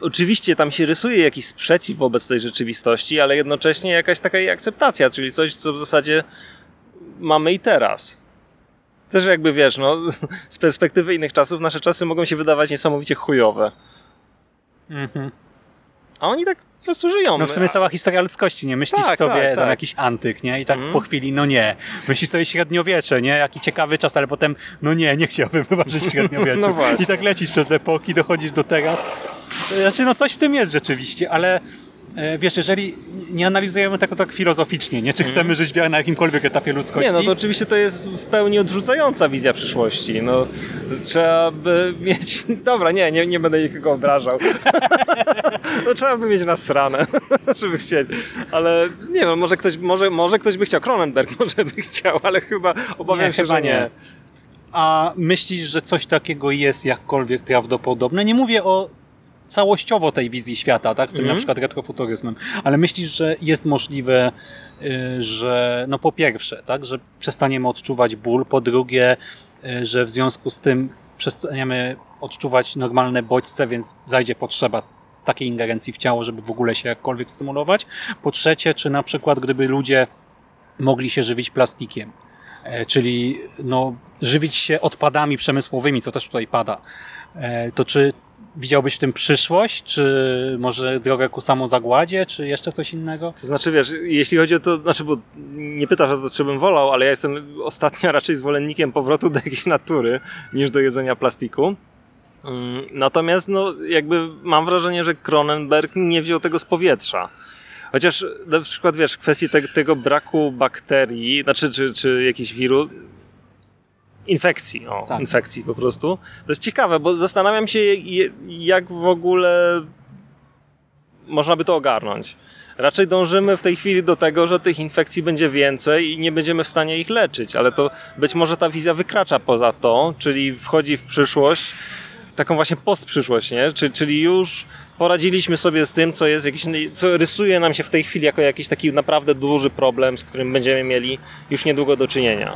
[SPEAKER 2] oczywiście tam się rysuje jakiś sprzeciw wobec tej rzeczywistości, ale jednocześnie jakaś taka jej akceptacja, czyli coś, co w zasadzie mamy i teraz. Też jakby wiesz, no, z perspektywy innych czasów nasze czasy mogą się wydawać niesamowicie chujowe.
[SPEAKER 1] Mhm.
[SPEAKER 2] A oni tak po prostu żyją.
[SPEAKER 1] No w sumie cała historia ludzkości, nie? Myślisz
[SPEAKER 2] Tak,
[SPEAKER 1] sobie
[SPEAKER 2] tak,
[SPEAKER 1] tam
[SPEAKER 2] tak.
[SPEAKER 1] jakiś antyk, nie? I tak
[SPEAKER 2] Mhm.
[SPEAKER 1] po chwili, no nie. Myślisz sobie średniowiecze, nie? Jaki ciekawy czas, ale potem, no nie, nie chciałbym chyba żyć w średniowieczu.
[SPEAKER 2] No właśnie.
[SPEAKER 1] I tak lecisz przez epoki, dochodzisz do teraz. Znaczy, no coś w tym jest rzeczywiście, ale wiesz, jeżeli nie analizujemy tego tak filozoficznie, nie? Czy chcemy żyć na jakimkolwiek etapie ludzkości?
[SPEAKER 2] Mhm. Nie, no to oczywiście to jest w pełni odrzucająca wizja przyszłości. No, trzeba by mieć... Dobra, nie, nie, nie będę nikogo obrażał. no trzeba by mieć nasrane, żeby chcieć. Ale nie wiem, może ktoś, może, może ktoś by chciał. Cronenberg może by chciał, ale chyba obawiam
[SPEAKER 1] Nie,
[SPEAKER 2] się,
[SPEAKER 1] chyba
[SPEAKER 2] że nie.
[SPEAKER 1] nie. A myślisz, że coś takiego jest jakkolwiek prawdopodobne? Nie mówię o całościowo tej wizji świata, tak? Z tym
[SPEAKER 2] Mhm.
[SPEAKER 1] na przykład retrofuturyzmem, ale myślisz, że jest możliwe, y, że no po pierwsze, tak, że przestaniemy odczuwać ból, po drugie, y, że w związku z tym przestaniemy odczuwać normalne bodźce, więc zajdzie potrzeba takiej ingerencji w ciało, żeby w ogóle się jakkolwiek stymulować. Po trzecie, czy na przykład gdyby ludzie mogli się żywić plastikiem, e, czyli no, żywić się odpadami przemysłowymi, co też tutaj pada, e, to czy widziałbyś w tym przyszłość, czy może drogę ku samozagładzie, czy jeszcze coś innego?
[SPEAKER 2] To znaczy, wiesz, jeśli chodzi o to, znaczy, bo nie pytasz o to, czy bym wolał, ale ja jestem ostatnio raczej zwolennikiem powrotu do jakiejś natury niż do jedzenia plastiku. Mm, Natomiast, no, jakby mam wrażenie, że Cronenberg nie wziął tego z powietrza. Chociaż na przykład, wiesz, w kwestii te, tego braku bakterii, znaczy, czy, czy jakichś wirus, infekcji, o,
[SPEAKER 1] Tak.
[SPEAKER 2] infekcji po prostu. To jest ciekawe, bo zastanawiam się, jak w ogóle można by to ogarnąć. Raczej dążymy w tej chwili do tego, że tych infekcji będzie więcej i nie będziemy w stanie ich leczyć, ale to być może ta wizja wykracza poza to, czyli wchodzi w przyszłość, taką właśnie postprzyszłość, nie? Czy, czyli już poradziliśmy sobie z tym, co jest jakiś, co rysuje nam się w tej chwili jako jakiś taki naprawdę duży problem, z którym będziemy mieli już niedługo do czynienia.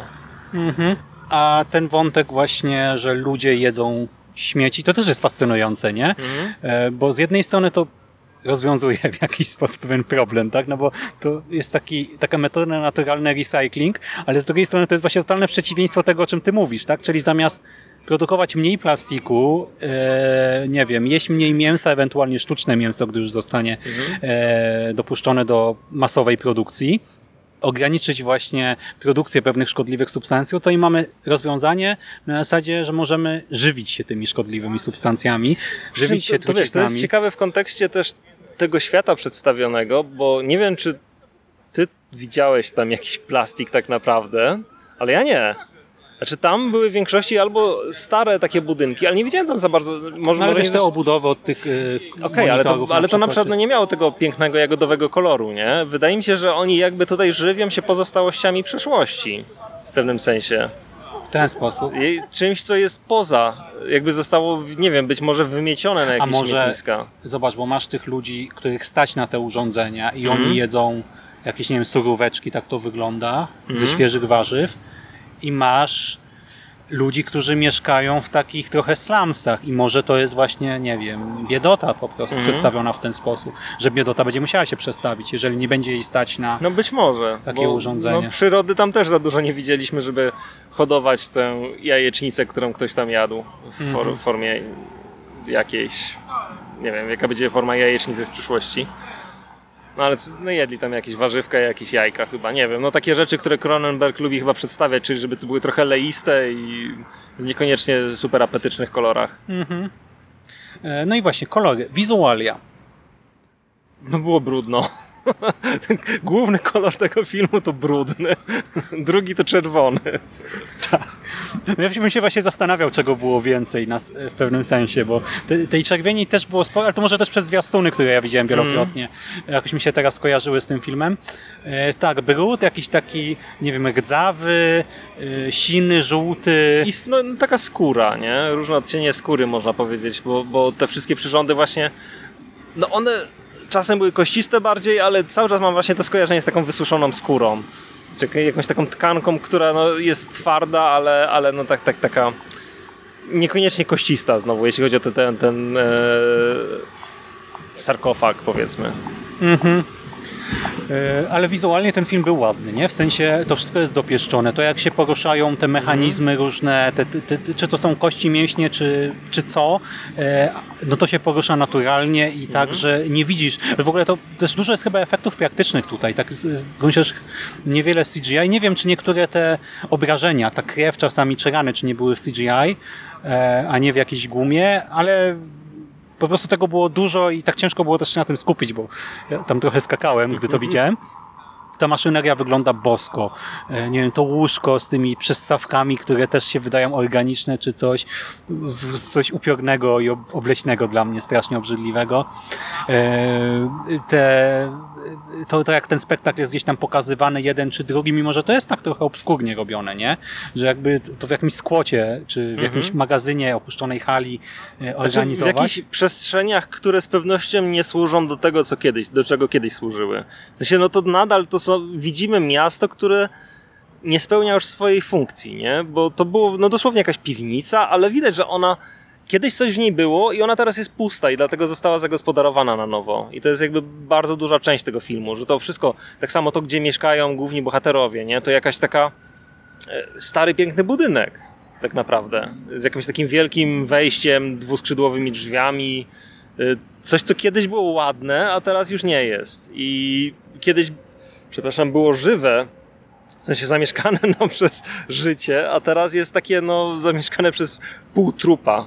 [SPEAKER 1] Mhm. A ten wątek właśnie, że ludzie jedzą śmieci, to też jest fascynujące, nie? E, Bo z jednej strony to rozwiązuje w jakiś sposób pewien problem, tak? No bo to jest taki, taka metoda na naturalny recycling, ale z drugiej strony to jest właśnie totalne przeciwieństwo tego, o czym ty mówisz, tak? Czyli zamiast produkować mniej plastiku, e, nie wiem, jeść mniej mięsa, ewentualnie sztuczne mięso, gdy już zostanie e, dopuszczone do masowej produkcji, ograniczyć właśnie produkcję pewnych szkodliwych substancji, to i mamy rozwiązanie na zasadzie, że możemy żywić się tymi szkodliwymi substancjami, żywić się
[SPEAKER 2] to, to wiesz, to jest ciekawe w kontekście też tego świata przedstawionego, bo nie wiem, czy ty widziałeś tam jakiś plastik tak naprawdę, ale ja nie. Znaczy tam były w większości albo stare takie budynki, ale nie widziałem tam za bardzo. Może,
[SPEAKER 1] No, ale
[SPEAKER 2] może nie
[SPEAKER 1] te obudowy od tych yy,
[SPEAKER 2] Okej, ale, to, ale to na przykład no, nie miało tego pięknego jagodowego koloru, nie? Wydaje mi się, że oni jakby tutaj żywią się pozostałościami przeszłości w pewnym sensie.
[SPEAKER 1] w ten sposób.
[SPEAKER 2] I czymś, co jest poza, jakby zostało, nie wiem, być może wymiecione na
[SPEAKER 1] A
[SPEAKER 2] jakieś
[SPEAKER 1] może,
[SPEAKER 2] śmietniska.
[SPEAKER 1] zobacz, bo masz tych ludzi, których stać na te urządzenia i
[SPEAKER 2] Mhm.
[SPEAKER 1] oni jedzą jakieś, nie wiem, suróweczki, tak to wygląda, ze
[SPEAKER 2] Mhm.
[SPEAKER 1] świeżych warzyw i masz ludzi, którzy mieszkają w takich trochę slumsach i może to jest właśnie, nie wiem, biedota po prostu
[SPEAKER 2] Mhm.
[SPEAKER 1] przedstawiona w ten sposób, że biedota będzie musiała się przestawić, jeżeli nie będzie jej stać na...
[SPEAKER 2] No być może.
[SPEAKER 1] Takie urządzenie.
[SPEAKER 2] No, przyrody tam też za dużo nie widzieliśmy, żeby hodować tę jajecznicę, którą ktoś tam jadł w
[SPEAKER 1] Mhm.
[SPEAKER 2] formie jakiejś. Nie wiem, jaka będzie forma jajecznicy w przyszłości. No ale no jedli tam jakieś warzywka, jakieś jajka chyba, nie wiem. No takie rzeczy, które Cronenberg lubi chyba przedstawiać, czyli żeby to były trochę leiste i w niekoniecznie super apetycznych kolorach.
[SPEAKER 1] E, No i właśnie, kolory, wizualia.
[SPEAKER 2] No było brudno. Główny kolor tego filmu to brudny, drugi to czerwony.
[SPEAKER 1] No ja bym się właśnie zastanawiał, czego było więcej nas w pewnym sensie, bo te, tej czerwieni też było sporo, ale to może też przez zwiastuny, które ja widziałem wielokrotnie, jakoś mi się teraz kojarzyły z tym filmem. E, tak, brud, jakiś taki, nie wiem, rdzawy, e, siny, żółty.
[SPEAKER 2] I s- no, taka skóra, nie? Różne odcienie skóry można powiedzieć, bo, bo te wszystkie przyrządy właśnie, no one czasem były kościste bardziej, ale cały czas mam właśnie to skojarzenie z taką wysuszoną skórą. Z jakąś taką tkanką, która no, jest twarda, ale, ale no tak, tak, taka niekoniecznie koścista znowu, jeśli chodzi o ten, ten, e, sarkofag powiedzmy.
[SPEAKER 1] E, Ale wizualnie ten film był ładny, nie? W sensie to wszystko jest dopieszczone. To jak się poruszają te mechanizmy różne, te, te, te, czy to są kości mięśnie, czy, czy co, e, no to się porusza naturalnie i tak, że nie widzisz. W ogóle to też dużo jest chyba efektów praktycznych tutaj. Tak w gruncie niewiele CGI. Nie wiem, czy niektóre te obrażenia, ta krew czasami, czy rany, czy nie były w CGI, e, a nie w jakiejś gumie, ale po prostu tego było dużo i tak ciężko było też się na tym skupić, bo ja tam trochę skakałem, gdy to widziałem. Ta maszyneria wygląda bosko. E, Nie wiem, to łóżko z tymi przystawkami, które też się wydają organiczne czy coś, coś upiornego i ob- obleśnego dla mnie, strasznie obrzydliwego. E, Te, to, to jak ten spektakl jest gdzieś tam pokazywany jeden czy drugi, mimo że to jest tak trochę obskurnie robione, nie? Że jakby to w jakimś skłocie, czy w jakimś magazynie opuszczonej hali e,
[SPEAKER 2] Znaczy, w
[SPEAKER 1] organizować.
[SPEAKER 2] jakichś przestrzeniach, które z pewnością nie służą do tego, co kiedyś, do czego kiedyś służyły. W sensie, no to nadal to są, widzimy miasto, które nie spełnia już swojej funkcji, nie? Bo to było, no dosłownie jakaś piwnica, ale widać, że ona kiedyś coś w niej było i ona teraz jest pusta i dlatego została zagospodarowana na nowo. I to jest jakby bardzo duża część tego filmu, że to wszystko, tak samo to, gdzie mieszkają główni bohaterowie, nie? To jakaś taka e, stary, piękny budynek tak naprawdę. Z jakimś takim wielkim wejściem, dwuskrzydłowymi drzwiami. Y, Coś, co kiedyś było ładne, a teraz już nie jest. I kiedyś, przepraszam, było żywe, w sensie zamieszkane no, przez życie, a teraz jest takie no, zamieszkane przez pół trupa.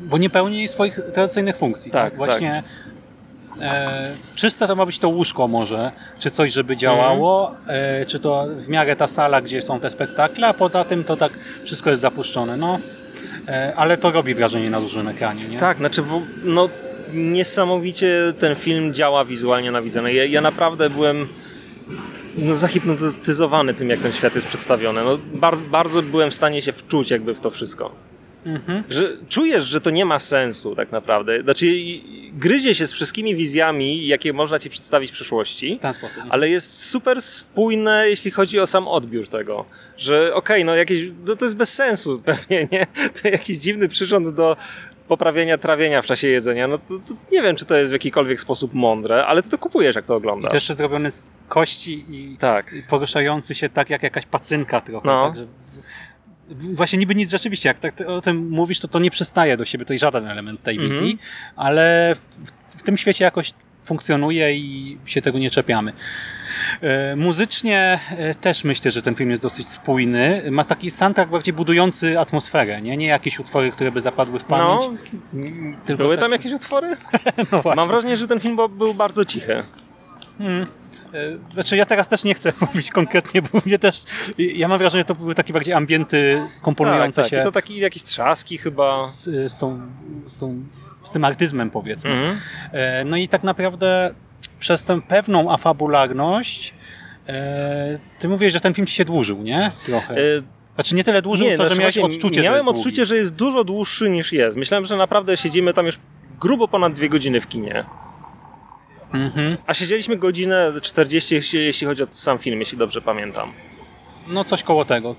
[SPEAKER 1] Bo nie pełni swoich tradycyjnych funkcji.
[SPEAKER 2] Tak,
[SPEAKER 1] Właśnie e, czyste to ma być to łóżko może, czy coś, żeby działało, e, czy to w miarę ta sala, gdzie są te spektakle, a poza tym to tak wszystko jest zapuszczone. No, e, ale to robi wrażenie na dużym ekranie, nie?
[SPEAKER 2] Tak, znaczy, no niesamowicie ten film działa wizualnie na widzę. No, ja, ja naprawdę byłem no, zahipnotyzowany tym, jak ten świat jest przedstawiony. No, bardzo, bardzo byłem w stanie się wczuć jakby w to wszystko. Że czujesz, że to nie ma sensu tak naprawdę. Znaczy i- i gryzie się z wszystkimi wizjami, jakie można ci przedstawić w przyszłości.
[SPEAKER 1] W ten sposób.
[SPEAKER 2] Ale jest super spójne, jeśli chodzi o sam odbiór tego. Że okej, no jakieś, no to jest bez sensu pewnie, nie? To jakiś dziwny przyrząd do poprawienia trawienia w czasie jedzenia. No to, to nie wiem, czy to jest w jakikolwiek sposób mądre, ale ty to kupujesz, jak to
[SPEAKER 1] I
[SPEAKER 2] oglądasz.
[SPEAKER 1] to jeszcze zrobiony z kości i
[SPEAKER 2] Tak.
[SPEAKER 1] i poruszający się tak jak jakaś pacynka trochę.
[SPEAKER 2] No.
[SPEAKER 1] Także w- właśnie niby nic rzeczywiście, jak tak o tym mówisz, to to nie przystaje do siebie, to jest żaden element tej wizji, ale w, w tym świecie jakoś funkcjonuje i się tego nie czepiamy. E, Muzycznie e, też myślę, że ten film jest dosyć spójny. Ma taki soundtrack bardziej budujący atmosferę, nie, nie jakieś utwory, które by zapadły w pamięć.
[SPEAKER 2] No,
[SPEAKER 1] tylko
[SPEAKER 2] były
[SPEAKER 1] tak-
[SPEAKER 2] tam jakieś utwory?
[SPEAKER 1] no.
[SPEAKER 2] Mam wrażenie, że ten film był bardzo cichy.
[SPEAKER 1] E, Znaczy ja teraz też nie chcę mówić konkretnie, bo mnie też, ja mam wrażenie, że to były takie bardziej ambienty komponujące
[SPEAKER 2] tak, tak.
[SPEAKER 1] się
[SPEAKER 2] I to taki jakieś trzaski chyba.
[SPEAKER 1] z, z, tą, z, tą, z tym artyzmem powiedzmy.
[SPEAKER 2] Mhm.
[SPEAKER 1] E, No i tak naprawdę przez tę pewną afabularność e, ty mówisz, że ten film ci się dłużył, nie? Trochę. Znaczy nie tyle dłużył, co
[SPEAKER 2] znaczy
[SPEAKER 1] że miałeś odczucie,
[SPEAKER 2] Miałem
[SPEAKER 1] że
[SPEAKER 2] odczucie,
[SPEAKER 1] długi.
[SPEAKER 2] że jest dużo dłuższy niż jest. Myślałem, że naprawdę siedzimy tam już grubo ponad dwie godziny w kinie.
[SPEAKER 1] Mhm.
[SPEAKER 2] A siedzieliśmy godzinę 40, jeśli, chodzi o sam film, jeśli dobrze pamiętam.
[SPEAKER 1] No coś koło tego.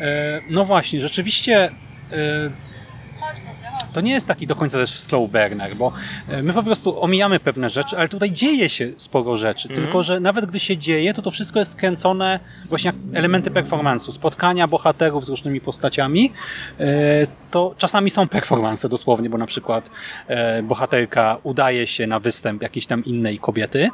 [SPEAKER 1] E, No właśnie, rzeczywiście e, to nie jest taki do końca też slow burner, bo e, my po prostu omijamy pewne rzeczy, ale tutaj dzieje się sporo rzeczy, tylko że nawet gdy się dzieje, to to wszystko jest kręcone właśnie jak elementy performance'u, spotkania bohaterów z różnymi postaciami, e, to czasami są performance dosłownie, bo na przykład e, bohaterka udaje się na występ jakiejś tam innej kobiety,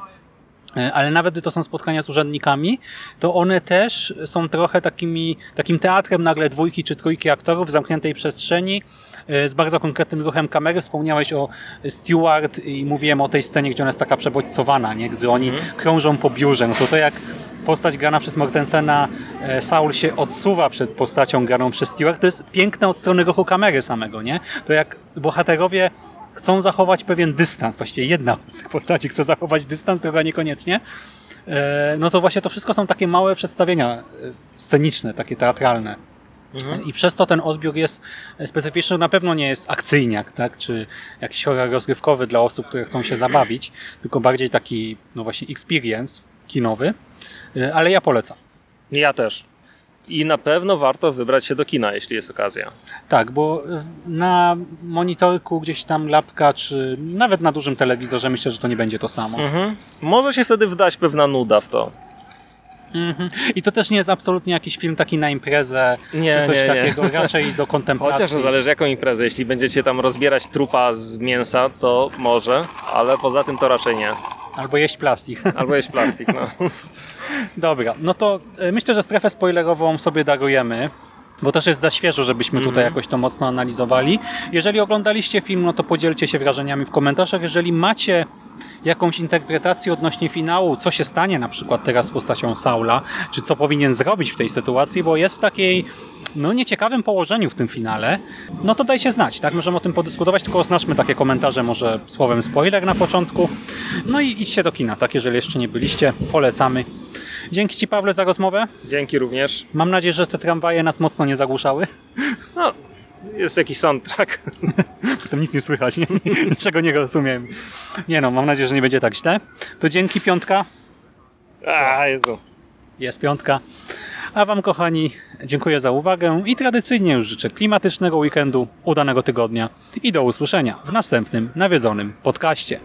[SPEAKER 1] ale nawet gdy to są spotkania z urzędnikami, to one też są trochę takimi, takim teatrem nagle dwójki czy trójki aktorów w zamkniętej przestrzeni z bardzo konkretnym ruchem kamery. Wspomniałeś o Stewart i mówiłem o tej scenie, gdzie ona jest taka przebodźcowana, nie? gdy oni krążą po biurze. No to to jak postać grana przez Mortensena, e, Saul się odsuwa przed postacią graną przez Stewart, to jest piękne od strony ruchu kamery samego, nie? To jak bohaterowie chcą zachować pewien dystans, właściwie jedna z tych postaci chce zachować dystans, druga niekoniecznie, e, no to właśnie to wszystko są takie małe przedstawienia e, sceniczne, takie teatralne. I przez to ten odbiór jest specyficzny. Na pewno nie jest akcyjniak, tak? czy jakiś horror rozrywkowy dla osób, które chcą się zabawić, tylko bardziej taki, no właśnie, experience kinowy. E, Ale ja polecam.
[SPEAKER 2] Ja też. I na pewno warto wybrać się do kina, jeśli jest okazja.
[SPEAKER 1] Tak, bo y, na monitorku gdzieś tam lapka, czy nawet na dużym telewizorze myślę, że to nie będzie to samo.
[SPEAKER 2] Mhm. Może się wtedy wdać pewna nuda w to.
[SPEAKER 1] Mhm. I to też nie jest absolutnie jakiś film taki na imprezę,
[SPEAKER 2] Nie,
[SPEAKER 1] czy coś
[SPEAKER 2] nie, nie.
[SPEAKER 1] takiego, raczej do kontemplacji.
[SPEAKER 2] Chociaż to zależy jaką imprezę. Jeśli będziecie tam rozbierać trupa z mięsa, to może, ale poza tym to raczej nie.
[SPEAKER 1] Albo jeść plastik.
[SPEAKER 2] Albo jeść plastik, no.
[SPEAKER 1] Dobra, no to y, myślę, że strefę spoilerową sobie darujemy. Bo też jest za świeżo, żebyśmy tutaj jakoś to mocno analizowali. Jeżeli oglądaliście film, no to podzielcie się wrażeniami w komentarzach. Jeżeli macie jakąś interpretację odnośnie finału, co się stanie na przykład teraz z postacią Saula, czy co powinien zrobić w tej sytuacji, bo jest w takiej no nieciekawym położeniu w tym finale, no to dajcie znać, tak? Możemy o tym podyskutować, tylko oznaczmy takie komentarze może słowem spoiler na początku. No i idźcie do kina, tak? Jeżeli jeszcze nie byliście, polecamy. Dzięki Ci, Pawle, za rozmowę.
[SPEAKER 2] Dzięki również.
[SPEAKER 1] Mam nadzieję, że te tramwaje nas mocno nie zagłuszały.
[SPEAKER 2] No, jest jakiś soundtrack.
[SPEAKER 1] Potem nic nie słychać, nie? niczego nie rozumiem. Nie no, mam nadzieję, że nie będzie tak źle. To dzięki piątka.
[SPEAKER 2] A, Jezu.
[SPEAKER 1] Jest piątka. A Wam, kochani, dziękuję za uwagę i tradycyjnie już życzę klimatycznego weekendu, udanego tygodnia i do usłyszenia w następnym nawiedzonym podcaście.